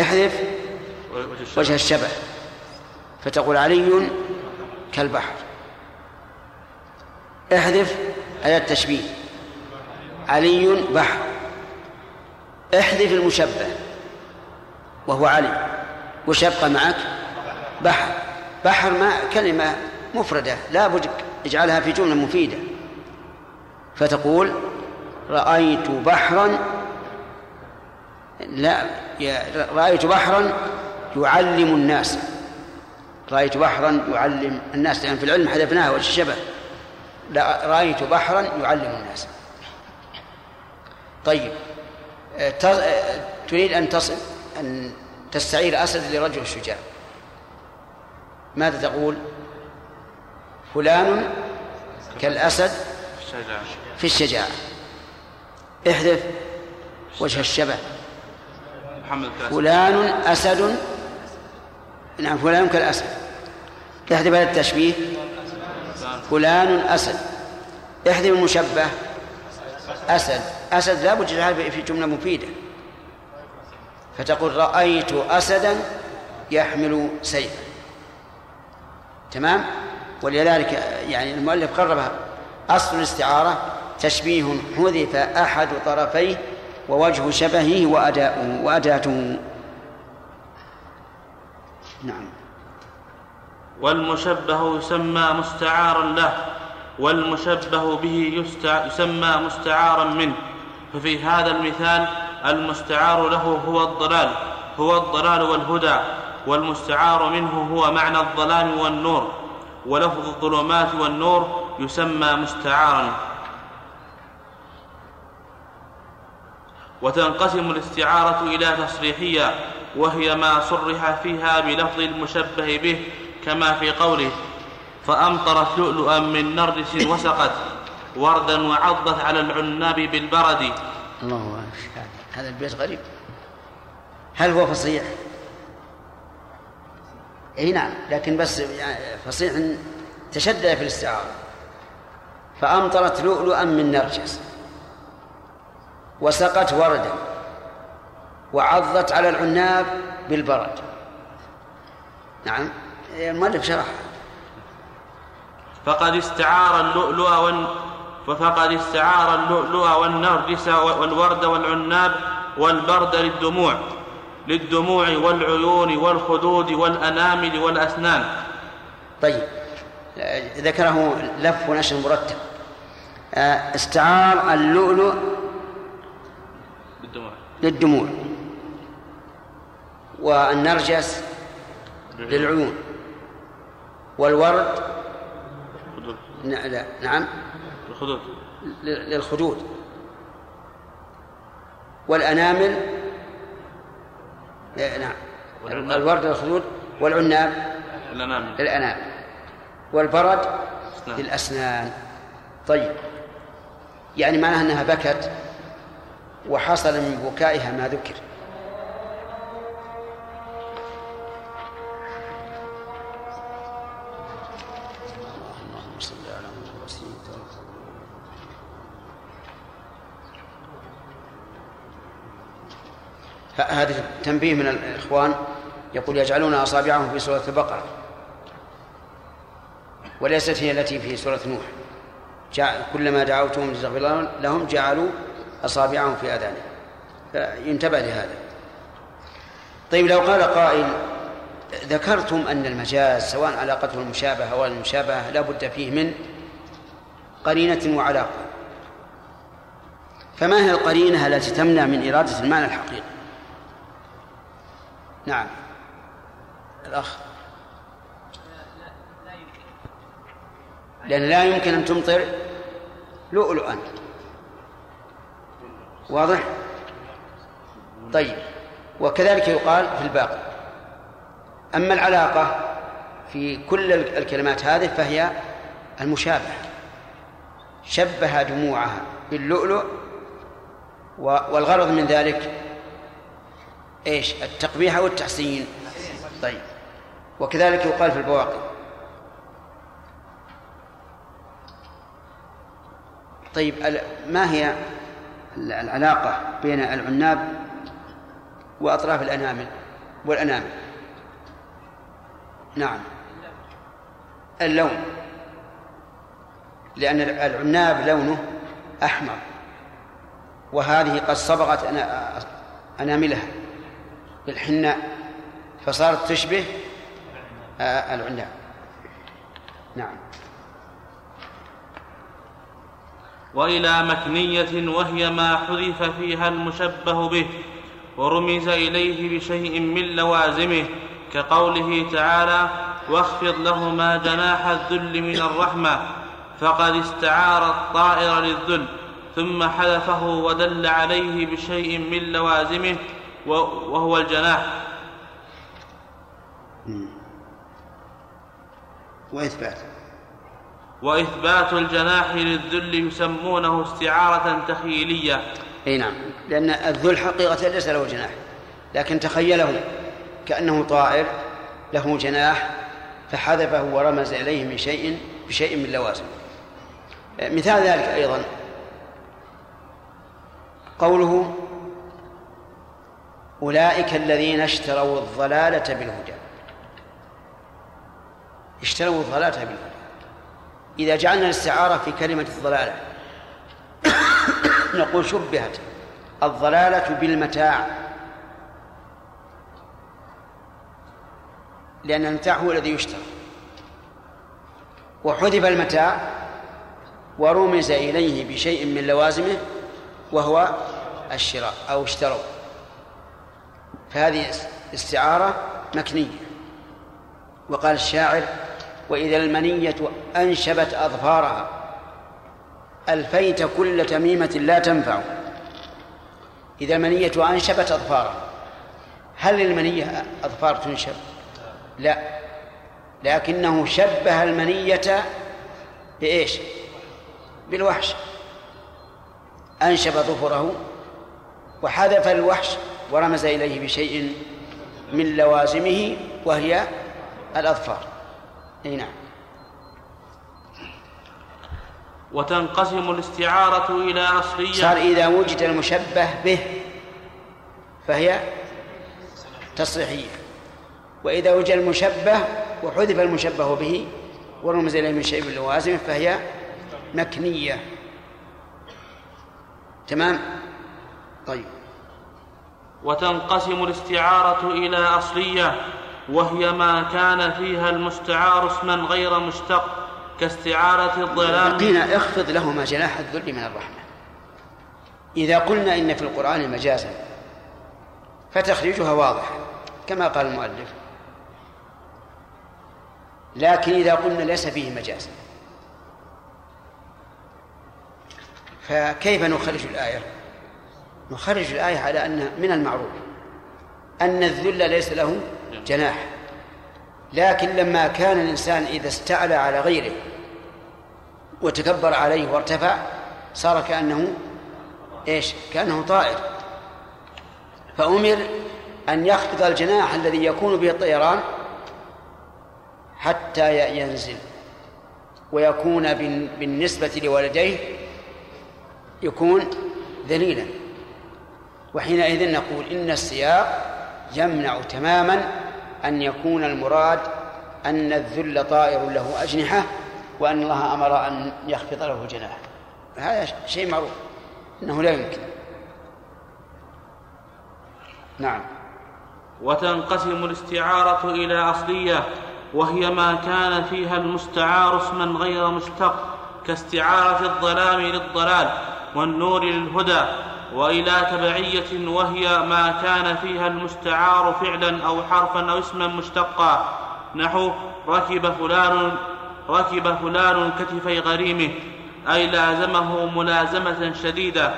احذف وجه الشبه. فتقول علي كالبحر. احذف أداة التشبيه. علي بحر. احذف المشبه. وهو علي. وش يبقى معك؟ بحر. بحر ما كلمة مفردة لا بد اجعلها في جملة مفيدة. فتقول رأيت بحرا لا رأيت بحرا يعلم الناس. رأيت بحرا يعلم الناس لأن في العلم حذفناها والشبه لا رأيت بحرا يعلم الناس. طيب ت- آه، تريد أن تصل أن تستعير أسد لرجل شجاع. ماذا تقول؟ فلان كالأسد في الشجاعة. احذف وجه الشبه. فلان أسد. نعم فلان كالأسد. احذف هذا التشبيه. فلان أسد. احذف المشبه. أسد. أسد لا بد في جملة مفيدة. فتقول رأيت أسدا يحمل سيفا. تمام؟ ولذلك يعني المؤلف قربها أصل الاستعارة تشبيه حذف أحد طرفيه ووجه شبهه وأداؤه وأداته. نعم. والمشبه يسمى مستعارا له والمشبه به. يسمى مستعارا منه. ففي هذا المثال المستعار له هو الضلال هو الضلال والهدى والمستعار منه هو معنى الظلام والنور. ولفظ الظلمات والنور يسمى مستعارا. وتنقسم الاستعارة إلى تصريحية وهي ما صرح فيها بلفظ المشبه به كما في قوله فأمطرت لؤلؤا من نرجس وسقت وردا وعضت على العناب بالبرد. الله أكبر. هذا البيت غريب. هل هو فصيح؟ إي نعم لكن بس يعني فصيح تشدد في الاستعارة فأمطرت لؤلؤا من نرجس وسقت وردا وعضت على العناب بالبرد. نعم المؤلف شرح. فقد استعار اللؤلؤ وال... فقد استعار اللؤلؤ والنرجس والورد والعناب والبرد للدموع للدموع والعيون والخدود والأنامل والأسنان. طيب ذكره لف ونشر مرتب. استعار اللؤلؤ بالدموع. للدموع. والنرجس للعيون. والورد لا، نعم. الخدود للخدود. والأنامل نعم. الورد للخدود والعناب. الأنامل. للأنام والبرد أسنان. للأسنان. طيب. يعني معناها أنها بكت وحصل من بكائها ما ذكر اللهم صل على محمد وسلم ه- هذا تنبيه من الإخوان يقول يجعلون أصابعهم في سورة البقرة. وليست هي التي في سورة نوح. كلما دعوتهم لتغفر لهم جعلوا أصابعهم في آذانهم. فينتبه لهذا. طيب لو قال قائل ذكرتم أن المجاز سواء علاقته المشابهة أو المشابهة لا بد فيه من قرينة وعلاقة. فما هي القرينة التي تمنع من إرادة المعنى الحقيقي؟ نعم. الأخ. لأن لا يمكن أن تمطر. لؤلؤا. واضح؟ طيب. وكذلك يقال في الباقي. أما العلاقة في كل الكلمات هذه فهي المشابهة. شبه دموعها باللؤلؤ والغرض من ذلك إيش؟ التقبيح أو التحسين. طيب. وكذلك يقال في البواقي. طيب ما هي العلاقة بين العناب وأطراف الأنامل والأنامل؟ نعم. اللون. لأن العناب لونه أحمر وهذه قد صبغت أناملها. بالحناء فصارت تشبه آه، العناب. نعم. وإلى مكنية وهي ما حذف فيها المشبه به ورمز إليه بشيء من لوازمه كقوله تعالى واخفض لهما جناح الذل من الرحمة فقد استعار الطائر للذل ثم حذفه ودل عليه بشيء من لوازمه وهو الجناح. وإثبات. وإثبات الجناح للذل يسمونه استعارة تخيلية. أي نعم. لأن الذل حقيقة ليس له جناح لكن تخيله كأنه طائر له جناح فحذفه ورمز إليه من شيء بشيء من لوازم. مثال ذلك أيضا. قوله أولئك الذين اشتروا الضلالة بالهدى. اشتروا الضلالة بالهدى. إذا جعلنا الاستعارة في كلمة الضلالة نقول شبهت الضلالة بالمتاع. لأن المتاع هو الذي يشترى. وحذف المتاع ورمز إليه بشيء من لوازمه وهو الشراء أو اشتروا. فهذه استعارة مكنية وقال الشاعر وإذا المنية أنشبت أظفارها ألفيت كل تميمة لا تنفع إذا المنية أنشبت أظفارها هل للمنية أظفار تنشب؟ لا لكنه شبه المنية بإيش؟ بالوحش أنشب ظفره وحذف الوحش ورمز إليه بشيء من لوازمه وهي الأظفار. أي نعم. وتنقسم الاستعارة إلى أصلية. صار إذا وجد المشبه به فهي تصريحية. وإذا وجد المشبه وحذف المشبه به ورمز إليه من شيء من لوازمه فهي مكنية. تمام؟ طيب. وتنقسم الاستعارة إلى أصلية وهي ما كان فيها المستعار اسما غير مشتق كاستعارة الظلام بقينا اخفض لهما جناح الذل من الرحمة. إذا قلنا إن في القرآن مجازا فتخريجها واضح كما قال المؤلف. لكن إذا قلنا ليس فيه مجاز فكيف نخرج الآية؟ نخرج الآية على أن من المعروف أن الذل ليس له جناح. لكن لما كان الإنسان إذا استعلى على غيره وتكبر عليه وارتفع صار كأنه إيش؟ كأنه طائر. فأمر أن يخفض الجناح الذي يكون به الطيران حتى ينزل ويكون بالنسبة لوالديه يكون ذليلا. وحينئذ نقول إن السياق يمنع تماما أن يكون المراد أن الذل طائر له أجنحة وأن الله أمر أن يخفض له جناح هذا شيء معروف أنه لا يمكن. نعم. وتنقسم الاستعارة إلى أصلية وهي ما كان فيها المستعار اسما غير مشتق كاستعارة الظلام للضلال والنور للهدى. وإلى تبعية وهي ما كان فيها المستعار فعلا أو حرفا أو اسما مشتقا. نحو ركب فلان ركب فلان كتفي غريمه أي لازمه ملازمة شديدة.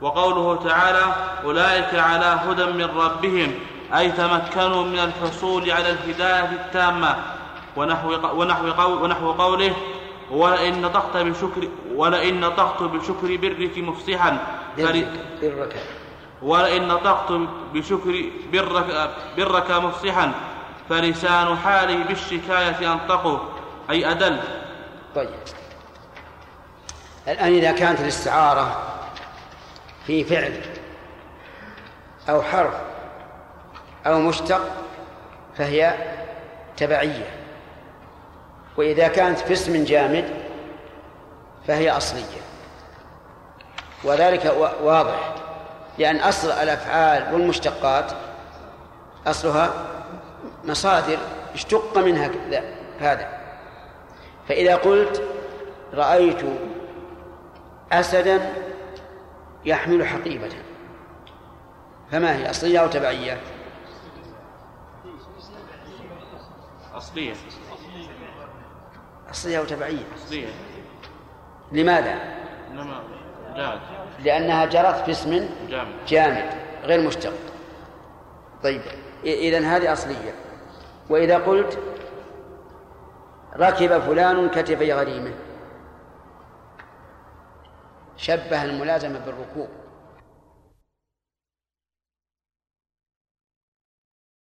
وقوله تعالى أولئك على هدى من ربهم أي تمكنوا من الحصول على الهداية التامة. ونحو ونحو ونحو قوله ولئن نطقت بشكر ولئن نطقت بشكر برك مفصحا. برك. ولئن نطقت بشكر برك, برك مفصحا. فلسان حالي بالشكاية أنطقه أي أدل. طيب. الآن إذا كانت الاستعارة في فعل أو حرف أو مشتق فهي تبعية. وإذا كانت في اسم جامد فهي أصلية. وذلك واضح. لأن أصل الأفعال والمشتقات أصلها مصادر اشتق منها هذا. فإذا قلت رأيت أسدا يحمل حقيبة فما هي؟ أصلية أو تبعية؟ أصلية. أصلية أو تبعية؟ أصلية لماذا؟ إنما جاد لأنها جرت في اسم جامد. جامد غير مشتق. طيب إذن هذه أصلية. وإذا قلت ركب فلان كتفي غريمه. شبه الملازمة بالركوب.